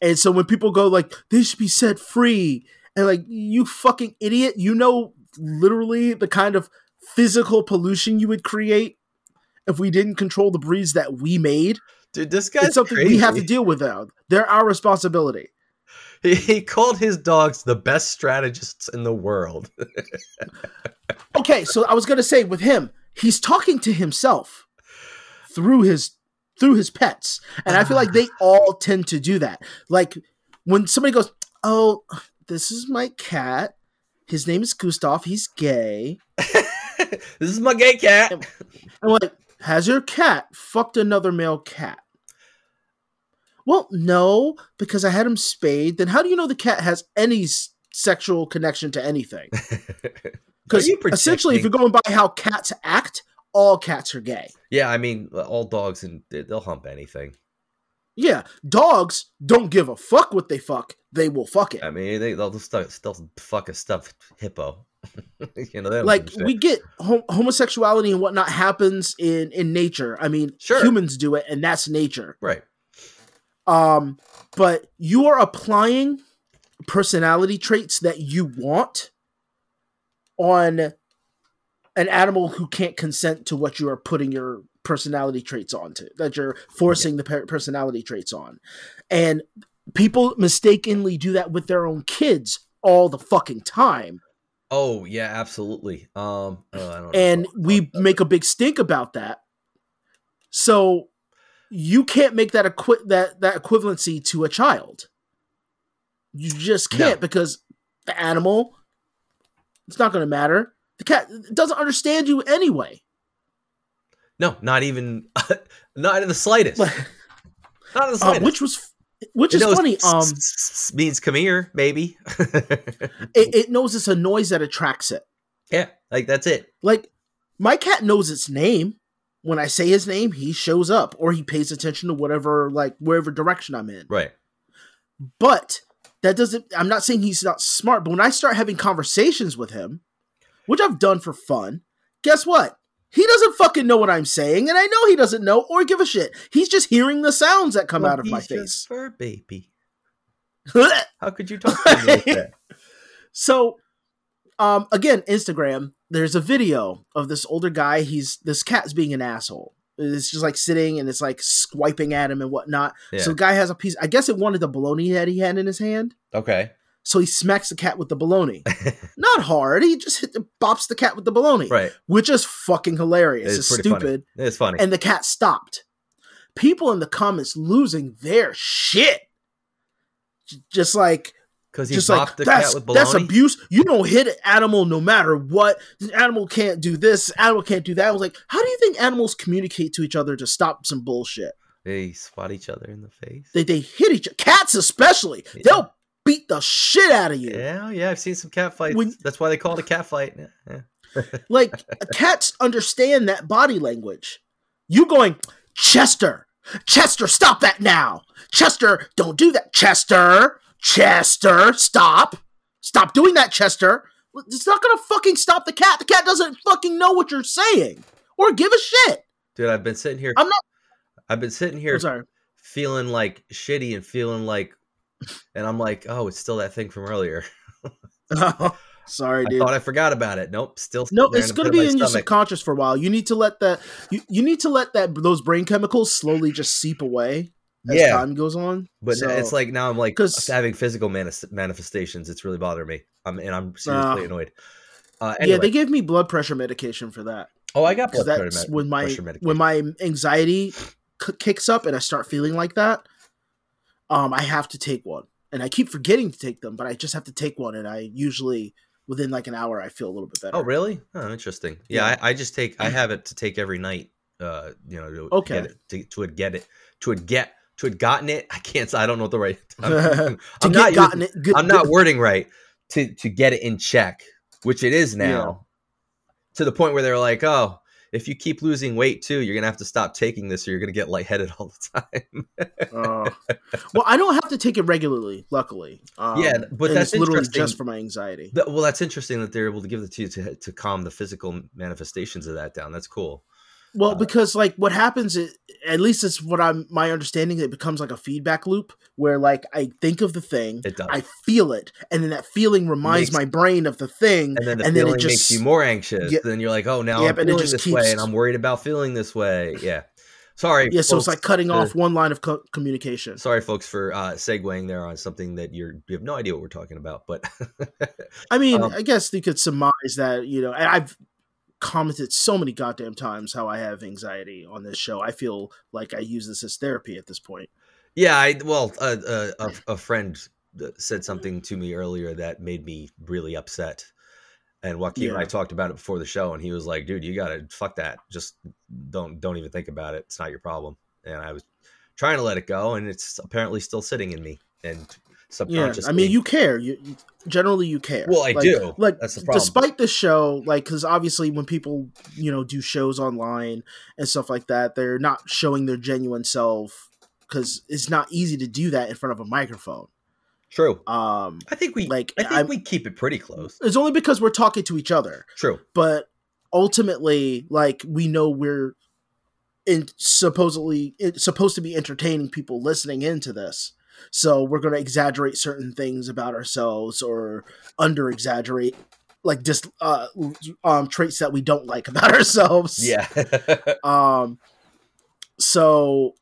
And so when people go like, they should be set free, and like, you fucking idiot, you know, literally the kind of physical pollution you would create if we didn't control the breeds that we made. Dude, this guy's it's something crazy. we have to deal with now. They're our responsibility. He, he called his dogs the best strategists in the world. Okay, so I was gonna say with him, he's talking to himself through his through his pets, and I feel like they ah. all tend to do that. Like when somebody goes, "Oh, this is my cat. His name is Gustav. He's gay." this is my gay cat. I'm like, "Has your cat fucked another male cat?" Well, no, because I had him spayed. Then how do you know the cat has any s- sexual connection to anything? Because essentially, if you're going by how cats act, all cats are gay. yeah, I mean, all dogs and they'll hump anything. Yeah, dogs don't give a fuck what they fuck. They will fuck it. I mean, they, they'll still, still fuck a stuffed hippo. you know, like give a shit. we get hom- homosexuality and whatnot happens in in nature. I mean, Sure. humans do it, and that's nature. right. Um, but you are applying personality traits that you want on an animal who can't consent to what you are putting your personality traits onto that you're forcing the personality traits on and people mistakenly do that with their own kids all the fucking time Oh yeah, absolutely. Um, oh, I don't know. and we make a big stink about that so you can't make that equi- that that equivalency to a child you just can't No. because the animal it's not going to matter the cat doesn't understand you anyway no, not even, not in the slightest. Not in the uh, which was which It is funny um means come here, maybe. it, it knows it's a noise that attracts it yeah, like that's it. like my cat knows its name when i say his name he shows up or he pays attention to whatever like wherever direction i'm in Right. but that doesn't i'm not saying he's not smart but when i start having conversations with him which I've done for fun, guess what? He doesn't fucking know what I'm saying, and I know he doesn't know or give a shit. He's just hearing the sounds that come Well, out of my face. fur baby. How could you talk to him like that? so, um, again, Instagram. There's a video of this older guy. He's this cat's being an asshole. It's just like sitting and it's like swiping at him and whatnot. Yeah. So the guy has a piece. I guess it wanted the bologna that he had in his hand. Okay. So he smacks the cat with the bologna. Not hard. He just hit the, bops the cat with the bologna, right. which is fucking hilarious. It's It's, pretty funny. stupid. It's funny. And the cat stopped. People in the comments losing their shit. Just like Because he just like the that's cat with bologna. that's abuse. You don't hit an animal no matter what. This animal can't do this. This animal can't do that. I was like, how do you think animals communicate to each other to stop some bullshit? They swat each other in the face. They they hit each other. cats especially. Yeah. They'll beat the shit out of you. Yeah, yeah, I've seen some cat fights. When- That's why they call it a cat fight. Yeah. Like cats understand that body language. You going, Chester, Chester, stop that now. Chester, don't do that. Chester, Chester, stop. Stop doing that, Chester. It's not gonna fucking stop the cat. The cat doesn't fucking know what you're saying or give a shit. Dude, I've been sitting here. I'm not. I've been sitting here I'm sorry. feeling like shitty and feeling like, and I'm like, oh, it's still that thing from earlier. sorry, I dude. thought I forgot about it. Nope, still. No, it's gonna be my in your subconscious for a while. You need to let that. You, you need to let that those brain chemicals slowly just seep away as Yeah. time goes on. But So- it's like now I'm like 'Cause- having physical manis- manifestations. It's really bothering me. I'm and I'm seriously Ah. annoyed. Uh, yeah, they gave me blood pressure medication for that oh, I got blood that's pressure, med- when my pressure medication. when my anxiety c- kicks up and I start feeling like that. Um, I have to take one, and I keep forgetting to take them, but I just have to take one, and I usually within like an hour I feel a little bit better. Oh, really? Oh, interesting. Yeah, Yeah. I, I just take. I have it to take every night. Uh, you know, to Okay. get it, to, to get it, to get, to had gotten it. I can't. Say I don't know what the right. I'm, to I'm get not. gotten using- it, good, I'm not good- wording right. To to get it in check, which it is now, to the point where they're like, oh. If you keep losing weight too, you're gonna have to stop taking this, or you're gonna get lightheaded all the time. Uh, well, I don't have to take it regularly, luckily. Um, Yeah, but that's literally just for my anxiety. Well, that's interesting that they're able to give it to you to, to calm the physical manifestations of that down. That's cool. Well, Uh, because like what happens, is, at least it's what I'm my understanding. It becomes like a feedback loop where like I think of the thing, It does. I feel it, and then that feeling reminds Makes- my brain of the thing, and then the and then feeling it makes just you more anxious. Yep. Then you're like, oh, now Yep, I'm feeling this way, and I'm worried about feeling this way. Yeah. Sorry. yeah. So it's like cutting uh, off one line of co- communication. Sorry, folks, for uh, segueing there on something that you're you have no idea what we're talking about. But I mean, um, I guess you could surmise that you know, I've commented so many goddamn times how I have anxiety on this show. I feel like I use this as therapy at this point. yeah, I well, uh, uh, a, a friend said something to me earlier that made me really upset. And Joaquin and I talked about it before the show, and he was like, "Dude, you gotta fuck that. Just don't don't even think about it. It's not your problem." And I was trying to let it go, and it's apparently still sitting in me and Yeah. I mean, you care. You you- generally you care. Well, I Like- do. Like, That's the problem. despite the show, like, because obviously when people you know do shows online and stuff like that, they're not showing their genuine self because it's not easy to do that in front of a microphone. true. Um, I think we like, I think I'm- we keep it pretty close. it's only because we're talking to each other. True. but ultimately like we know we're in supposedly it's supposed to be entertaining people listening into this so we're going to exaggerate certain things about ourselves or under exaggerate like just uh um traits that we don't like about ourselves Yeah. um so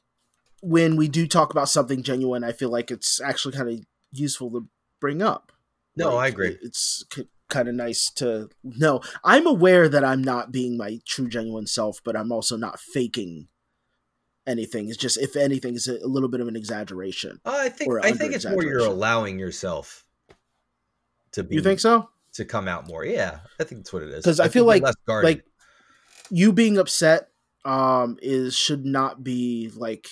when we do talk about something genuine i feel like it's actually kind of useful to bring up no, like, I agree. it- It's kind of nice to know. I'm aware that I'm not being my true, genuine self, but I'm also not faking anything. It's just, if anything, it's a, little bit of an exaggeration. I think I think it's more you're allowing yourself to be You think so? to come out more. Yeah, I think that's what it is. Because I think feel like-. Like, you being upset um, is should not be like.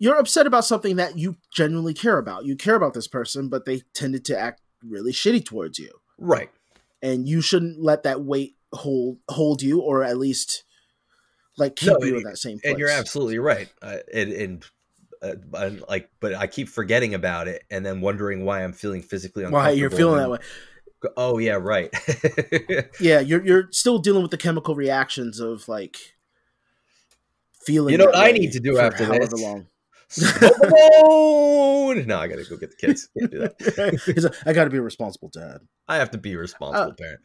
You're upset about something that you genuinely care about. You care about this person, but they tended to act really shitty towards you. right. and you shouldn't let that weight hold hold you or at least like keep No, you and- in that same place. And you're absolutely right. Uh, and and uh, like, but I keep forgetting about it, and then wondering why I'm feeling physically uncomfortable. why you're feeling and that way. Oh yeah, right. Yeah, you're you're still dealing with the chemical reactions of like feeling. You know what I need to do after however this? long. No, I gotta go get the kids. Can't do that. I got to be a responsible dad. I have to be a responsible parent.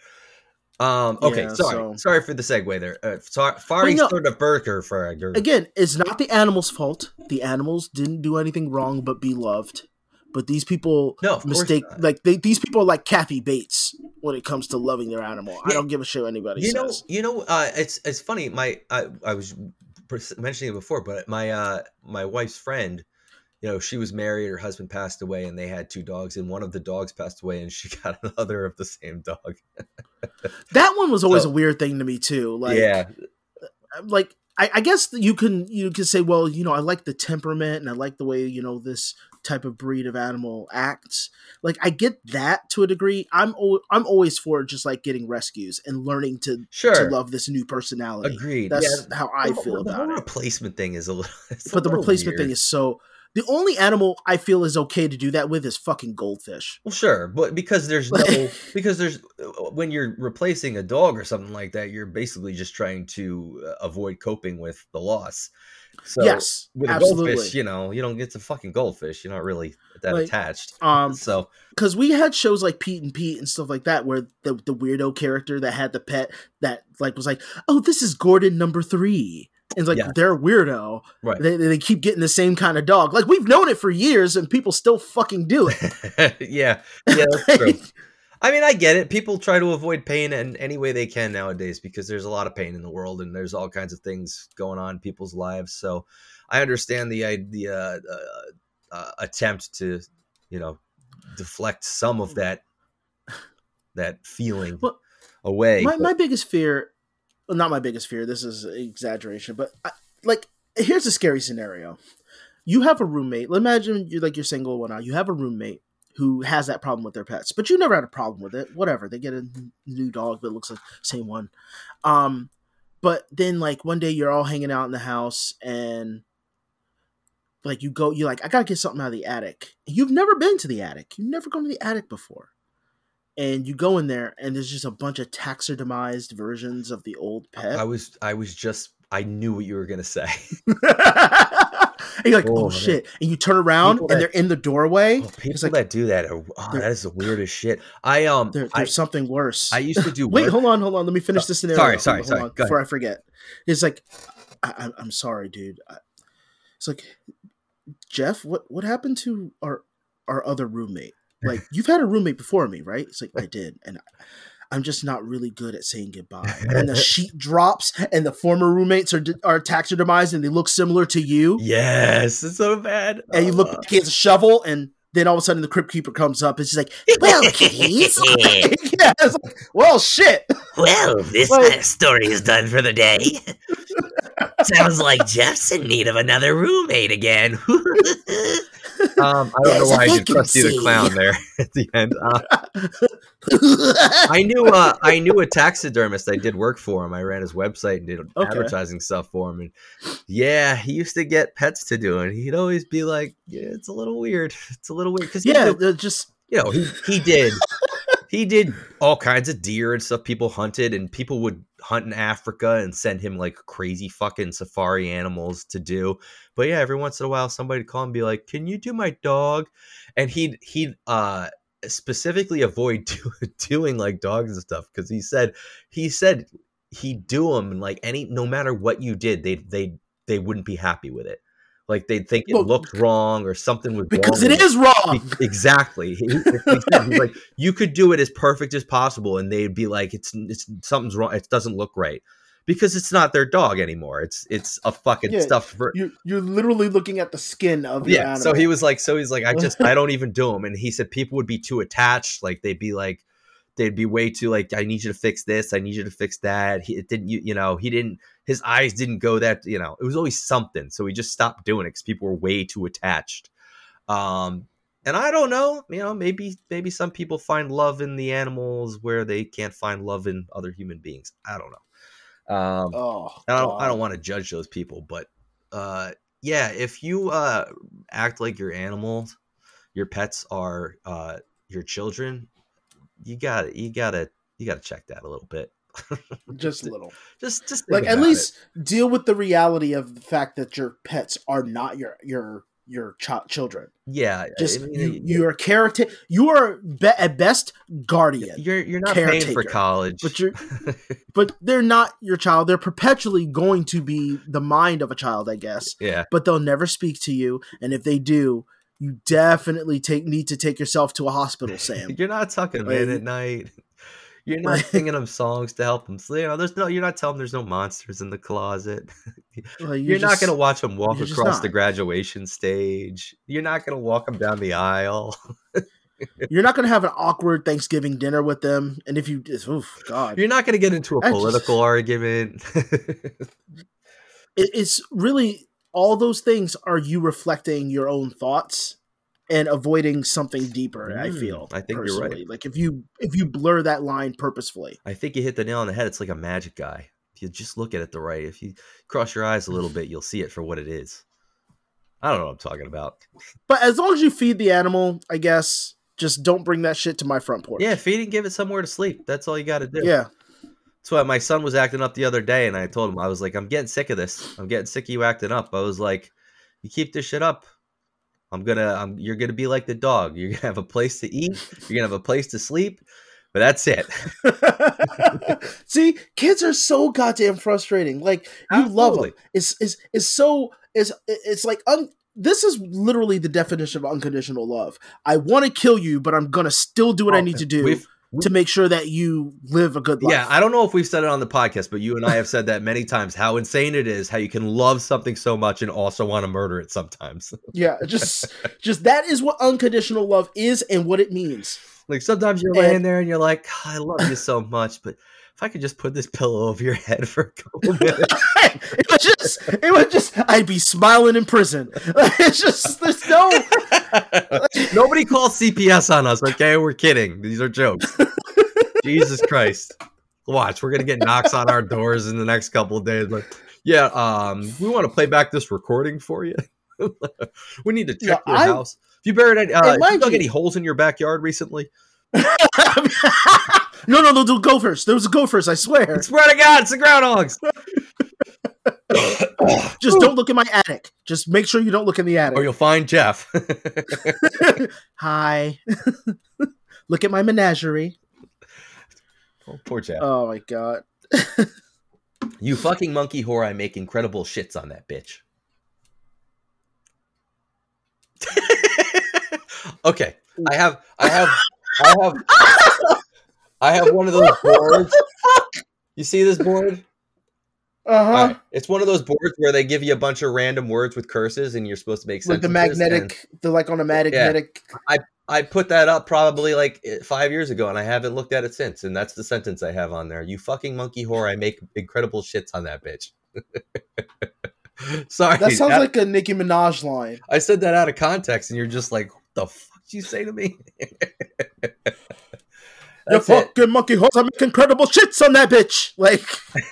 Um. Okay. yeah, sorry. so- Sorry for the segue there. Uh, sorry. Fari no- started a burger for a girl. Again, it's not the animal's fault. The animals didn't do anything wrong but be loved. But these people No, mistake like they, these people are like Kathy Bates when it comes to loving their animal. I don't give a shit anybody you know you know uh it's it's funny my i i was mentioning it before but my uh my wife's friend you know she was married her husband passed away and they had two dogs and one of the dogs passed away and she got another of the same dog That one was always So- a weird thing to me too. Like, yeah uh, uh, like I, I guess you can you can say, well, you know, I like the temperament and I like the way you know this type of breed of animal acts. Like, I get that to a degree. I'm al- I'm always for just like getting rescues and learning to sure to love this new personality. agreed That's yeah how I The- feel the about whole it. replacement thing is a little it's a But the replacement weird. thing is so. The only animal I feel is okay to do that with is fucking goldfish. Well, sure, but because there's no because there's when you're replacing a dog or something like that, you're basically just trying to uh, avoid coping with the loss. So yes, with a absolutely. goldfish, you know, you don't get to fucking goldfish. You're not really that Like, attached. um, So because we had shows like Pete and Pete and stuff like that, where the the weirdo character that had the pet that like was like, oh, this is Gordon number three. It's like Yes. they're weirdo. right, They, they keep getting the same kind of dog. Like we've known it for years, and people still fucking do it. yeah, yeah, that's true. I mean, I get it. People try to avoid pain in any way they can nowadays because there's a lot of pain in the world and there's all kinds of things going on in people's lives. So I understand the idea, uh, uh, attempt to, you know, deflect some of that that feeling Well, away. my but- my biggest fear, well, not my biggest fear. This is exaggeration, but I, like here's a scary scenario. You have a roommate. Imagine you're like you're single, whatnot. You have a roommate who has that problem with their pets, but you never had a problem with it. Whatever, they get a new dog that looks like the same one. Um, but then like one day you're all hanging out in the house and like you go, you're like, I gotta get something out of the attic. You've never been to the attic. You've never gone to the attic before and you go in there and there's just a bunch of taxidermized versions of the old pet. I was I was just I knew what you were gonna say. and you're like, oh, Oh, man. shit. And you turn around People and that- they're in the doorway. Oh, people like- that do that, are, oh, that is the weirdest shit. I um, There, I, there's something worse. I used to do. Wait, work- hold on, hold on. Let me finish Oh, this scenario. sorry, sorry, Hold sorry. on, before I forget. It's like, I, I'm- I'm sorry, dude. I, it's like, Jeff, what what happened to our our other roommate? Like, you've had a roommate before me, right? It's like I did, and I'm just not really good at saying goodbye. And the sheet drops, and the former roommates are are taxidermized, and they look similar to you. Yes, it's so bad. And you look back, he has a shovel, and then all of a sudden the crypt keeper comes up. and she's like, "Well, yeah, like, well, shit." Well, this Like- story is done for the day. Sounds like Jeff's in need of another roommate again. Um, I don't know why I did Krusty the. Clown there at the end. Uh, I knew uh, I knew a taxidermist. I did work for him. I ran his website and did Okay. advertising stuff for him. And yeah, he used to get pets to do, and he'd always be like, "Yeah, it's a little weird. It's a little weird." Because yeah, they're just you know, he he did he did all kinds of deer and stuff people hunted and people would hunt in Africa and send him like crazy fucking safari animals to do. But yeah, every once in a while somebody would call and be like, "Can you do my dog?" And he'd he'd uh specifically avoid do, doing like dogs and stuff because he said he said he'd do them and like any no matter what you did they they they wouldn't be happy with it like they'd think it Well, looked wrong or something was because wrong it with wrong. Exactly. He, he said, like, you could do it as perfect as possible, and they'd be like, it's it's something's wrong. It doesn't look right because it's not their dog anymore. It's it's a fucking Yeah, stuffed. Ver- You're, you're literally looking at the skin of yeah. animal. So he was like, so he's like, I just I don't even do them, and he said people would be too attached. Like they'd be like. They'd be way too like I need you to fix this. I need you to fix that. He it didn't, you, you know, he didn't. His eyes didn't go that. You know, it was always something. So he just stopped doing it because people were way too attached. Um, and I don't know, you know, maybe maybe some people find love in the animals where they can't find love in other human beings. I don't know. Um, Oh, I don't I don't want to judge those people, but uh, yeah, if you uh, act like your animals, your pets are uh, your children, you got you got to you got to check that a little bit. Just a little. Just just Like at least deal with the reality of the fact that your pets are not your your your ch- children. yeah. Just I mean, you, you are caretaker. You are be- at best guardian, you're you're not paying for college, but you're but they're not your child. They're perpetually going to be the mind of a child, I guess. yeah. But they'll never speak to you, and if they do, you definitely take need to take yourself to a hospital, Sam. You're not tucking them in at night. You're not singing them songs to help them sleep. You know, there's no. You're not telling them there's no monsters in the closet. Well, You're, not just- gonna watch them walk across the graduation stage. You're not gonna walk them down the aisle. You're not going to have an awkward Thanksgiving dinner with them, and if you, just, oof, God, You're not gonna get into a I just- political argument. it, it's really all those things are you reflecting your own thoughts and avoiding something deeper. I Mm, feel. I think you're right. Like if you if you blur that line purposefully. I think you hit the nail on the head. It's like a magic guy. If you just look at it the right, if you cross your eyes a little bit, you'll see it for what it is. I don't know what I'm talking about. But as long as you feed the animal, I guess just don't bring that shit to my front porch. Yeah, feed it, give it somewhere to sleep. That's all you got to do. Yeah. That's why my son was acting up the other day, and I told him I was like, "I'm getting sick of this. I'm getting sick of you acting up." I was like, "You keep this shit up, I'm gonna, I'm, you're gonna be like the dog. You're gonna have a place to eat. You're gonna have a place to sleep, but that's it." See, kids are so goddamn frustrating. Like you love them. Absolutely. It's is is so is it's like un, this is literally the definition of unconditional love. I want to kill you, but I'm gonna still do what I oh, need to do We've- to make sure that you live a good life. Yeah, I don't know if we've said it on the podcast, but you and I have said that many times. How insane it is how you can love something so much and also want to murder it sometimes. yeah. Just just that is what unconditional love is and what it means. Like sometimes you're And- laying there and you're like, "I love you so much, but if I could just put this pillow over your head for a couple minutes." it was just it was just I'd be smiling in prison. It's just there's no Nobody calls CPS on us, okay? We're kidding. These are jokes. Jesus Christ. Watch, we're gonna get knocks on our doors in the next couple of days. Like, yeah, um, we want to play back this recording for you. we need to check Yeah, your I- house. Have you buried any? Uh, you dug any holes in your backyard recently? No, no, no, go gophers. There was a go first, I swear. Swear to God, it's the groundhogs. Just don't look in my attic. Just make sure you don't look in the attic. or you'll find Jeff. Hi. look at my menagerie. oh, poor Jeff. Oh my god. You fucking monkey whore, I make incredible shits on that bitch. okay. I have I have I have I have one of those boards. You see this board? Uh huh. All right. It's one of those boards where they give you a bunch of random words with curses and you're supposed to make sense. Like the sentences, and magnetic, the like on a magnetic. yeah. I I put that up probably like eh, five years ago and I haven't looked at it since. And that's the sentence I have on there. You fucking monkey whore, I make incredible shits on that bitch. Sorry. That sounds that- like a Nicki Minaj line. I said that out of context, and you're just like, "What the fuck did you say to me?" You That's it. fucking monkey hoes, I make incredible shits on that bitch. Like,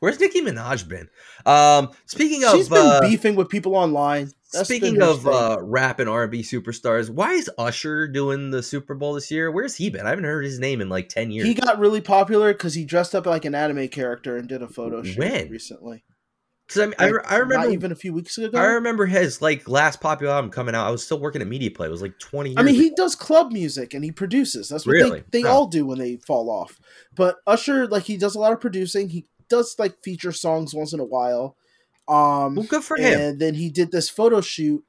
Where's Nicki Minaj been? Um, speaking of she's been uh, beefing with people online. That's speaking of uh, rap and R and B superstars, why is Usher doing the Super Bowl this year? Where's he been? I haven't heard his name in like ten years. he got really popular because he dressed up like an anime character and did a photo shoot When? recently. 'Cause I, mean, I, Like, I remember not even a few weeks ago. I remember his like last popular album coming out. I was still working at Media Play. It was like twenty years. I mean, he does club music and he produces. That's what Really? they, they Oh. all do when they fall off. But Usher, like, he does a lot of producing. He does like feature songs once in a while. Um, well, good for him. and then he did this photo shoot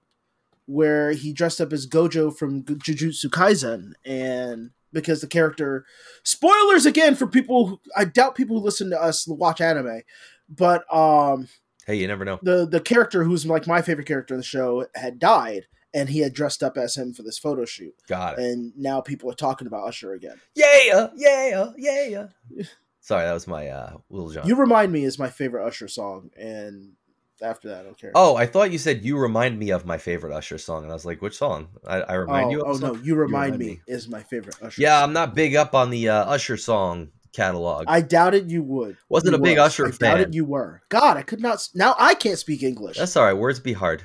where he dressed up as Gojo from Jujutsu Kaisen, and because the character, spoilers again for people. Who, I doubt people who listen to us watch anime, but um, Hey, you never know. the the character who's like my favorite character in the show had died, and he had dressed up as him for this photo shoot, Got it. and now people are talking about Usher again. Yeah, yeah, yeah. Sorry, that was my uh, Lil Jon. "You Remind Me" is my favorite Usher song, and after that, I don't care. Oh, I thought you said you remind me of my favorite Usher song, and I was like, which song? I, I remind oh, you of. oh, no, "You Remind, Remind me, Me. is my favorite Usher. Yeah, song. I'm not big up on the uh, Usher song catalog. I doubted you would. Wasn't You a big was. Usher I fan. doubted you were. God, I could not. Now I can't speak English. That's all right. Words be hard.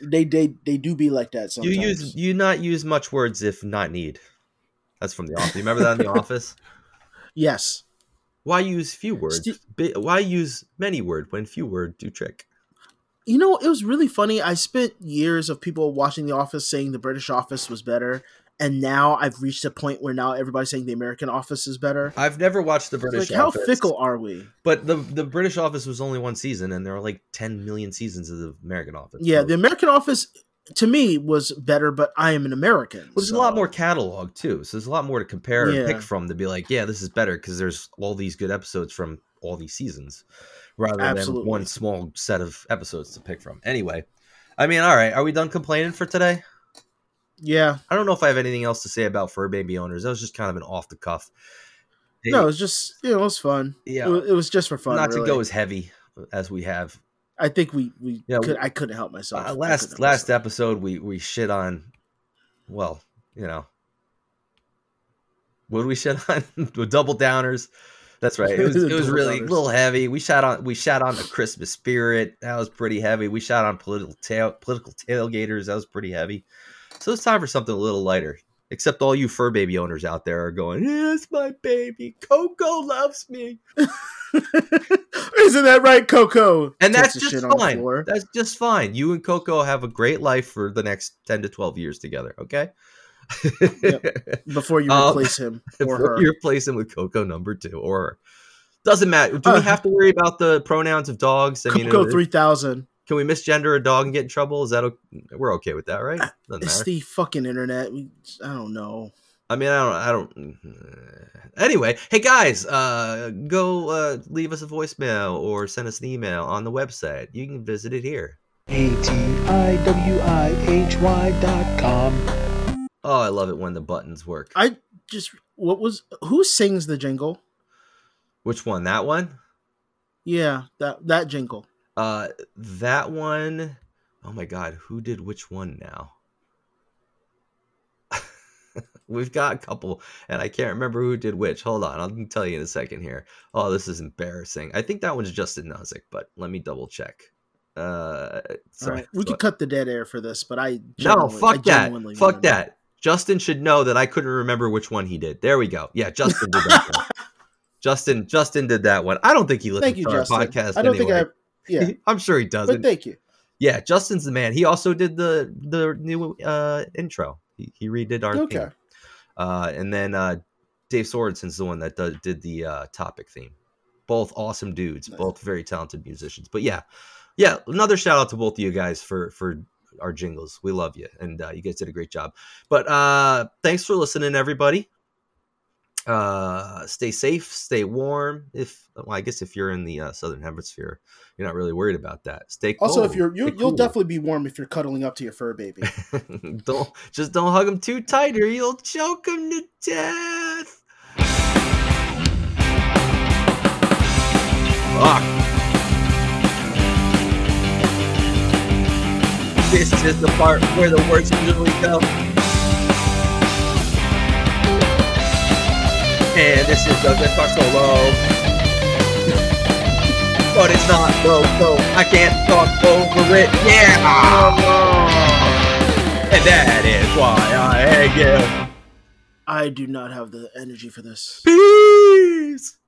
they they they do be like that sometimes. You use you not use much words if not need. That's from the office. You remember that in the office? yes. Why use few words? Bi- Why use many word when few word do trick? You know, it was really funny. I spent years of people watching The Office saying the British Office was better, and now I've reached a point where now everybody's saying the American Office is better. I've never watched the British like, how Office. fickle are we? But the the British Office was only one season, and there are like ten million seasons of the American Office. Yeah, the American Office to me was better, but I am an American. Well, there's a lot more catalog too, so there's a lot more to compare Yeah. and pick from to be like, yeah, this is better because there's all these good episodes from all these seasons, rather Absolutely. than one small set of episodes to pick from. Anyway, I mean, all right, are we done complaining for today? Yeah, I don't know if I have anything else to say about fur baby owners. That was just kind of an off the cuff. Hey, no, it was just you know, it was fun. Yeah. it was, it was just for fun. not to go as heavy as we have. I think we we Yeah, could. we- I couldn't help myself. Uh, last help last myself. episode, we we shit on. Well, you know, what did we shit on? the double downers. That's right. It was, it was really a little heavy. We shot on we shot on the Christmas spirit. That was pretty heavy. We shot on political tail political tailgaters. That was pretty heavy. So it's time for something a little lighter. Except all you fur baby owners out there are going, "Yes, my baby, Coco loves me," Isn't that right, Coco? and that's just shit on the fine. That's just fine. You and Coco have a great life for the next ten to twelve years together. Okay. Before you Um, replace him or her. you replace him with Coco number two or her. Doesn't matter. Do we Uh, have to worry about the pronouns of dogs? I Coco uh, three thousand. Can we misgender a dog and get in trouble? Is that o- we're okay with that, right? Doesn't It's matter. the fucking internet. We, I don't know. I mean, I don't. I don't. uh, Anyway, hey guys, uh, go uh, leave us a voicemail or send us an email on the website. You can visit it here. A-T-I-W-I-H-Y dot com. Oh, I love it when the buttons work. I just what was who sings the jingle? Which one? That one? Yeah, that that jingle. Uh, that one. Oh my God, who did which one now? We've got a couple, and I can't remember who did which. Hold on, I'll tell you in a second here. Oh, this is embarrassing. I think that one's Justin Noszek, but let me double check. Uh, sorry. right, we could cut the dead air for this, but I no, genuinely- I fuck that. Fuck know. that. Justin should know that I couldn't remember which one he did. There we go. Yeah, Justin did that one. Justin, Justin did that one. I don't think he listens Thank you, to our Justin. podcast. I don't think I. anyway. Yeah, I'm sure he doesn't. but thank you. Yeah, Justin's the man. He also did the the new uh intro. He, he redid our Okay. theme. Uh, and then uh, Dave Sorensen's the one that does, did the uh, topic theme. Both awesome dudes, Nice. both very talented musicians. But yeah, yeah, another shout out to both of you guys for for our jingles. We love you, and uh, you guys did a great job. But uh, thanks for listening, everybody. Uh, stay safe, stay warm. If well, I guess if you're in the uh, southern hemisphere, you're not really worried about that. Stay cool. Also, if you're you, you'll cool. definitely be warm if you're cuddling up to your fur baby. don't just don't hug him too tight or you'll choke him to death. Fuck. This is the part where the words usually go. And this is the guitar solo. but it's not low, so I can't talk over it. Yeah! And that is why I hate you. I do not have the energy for this. Peace!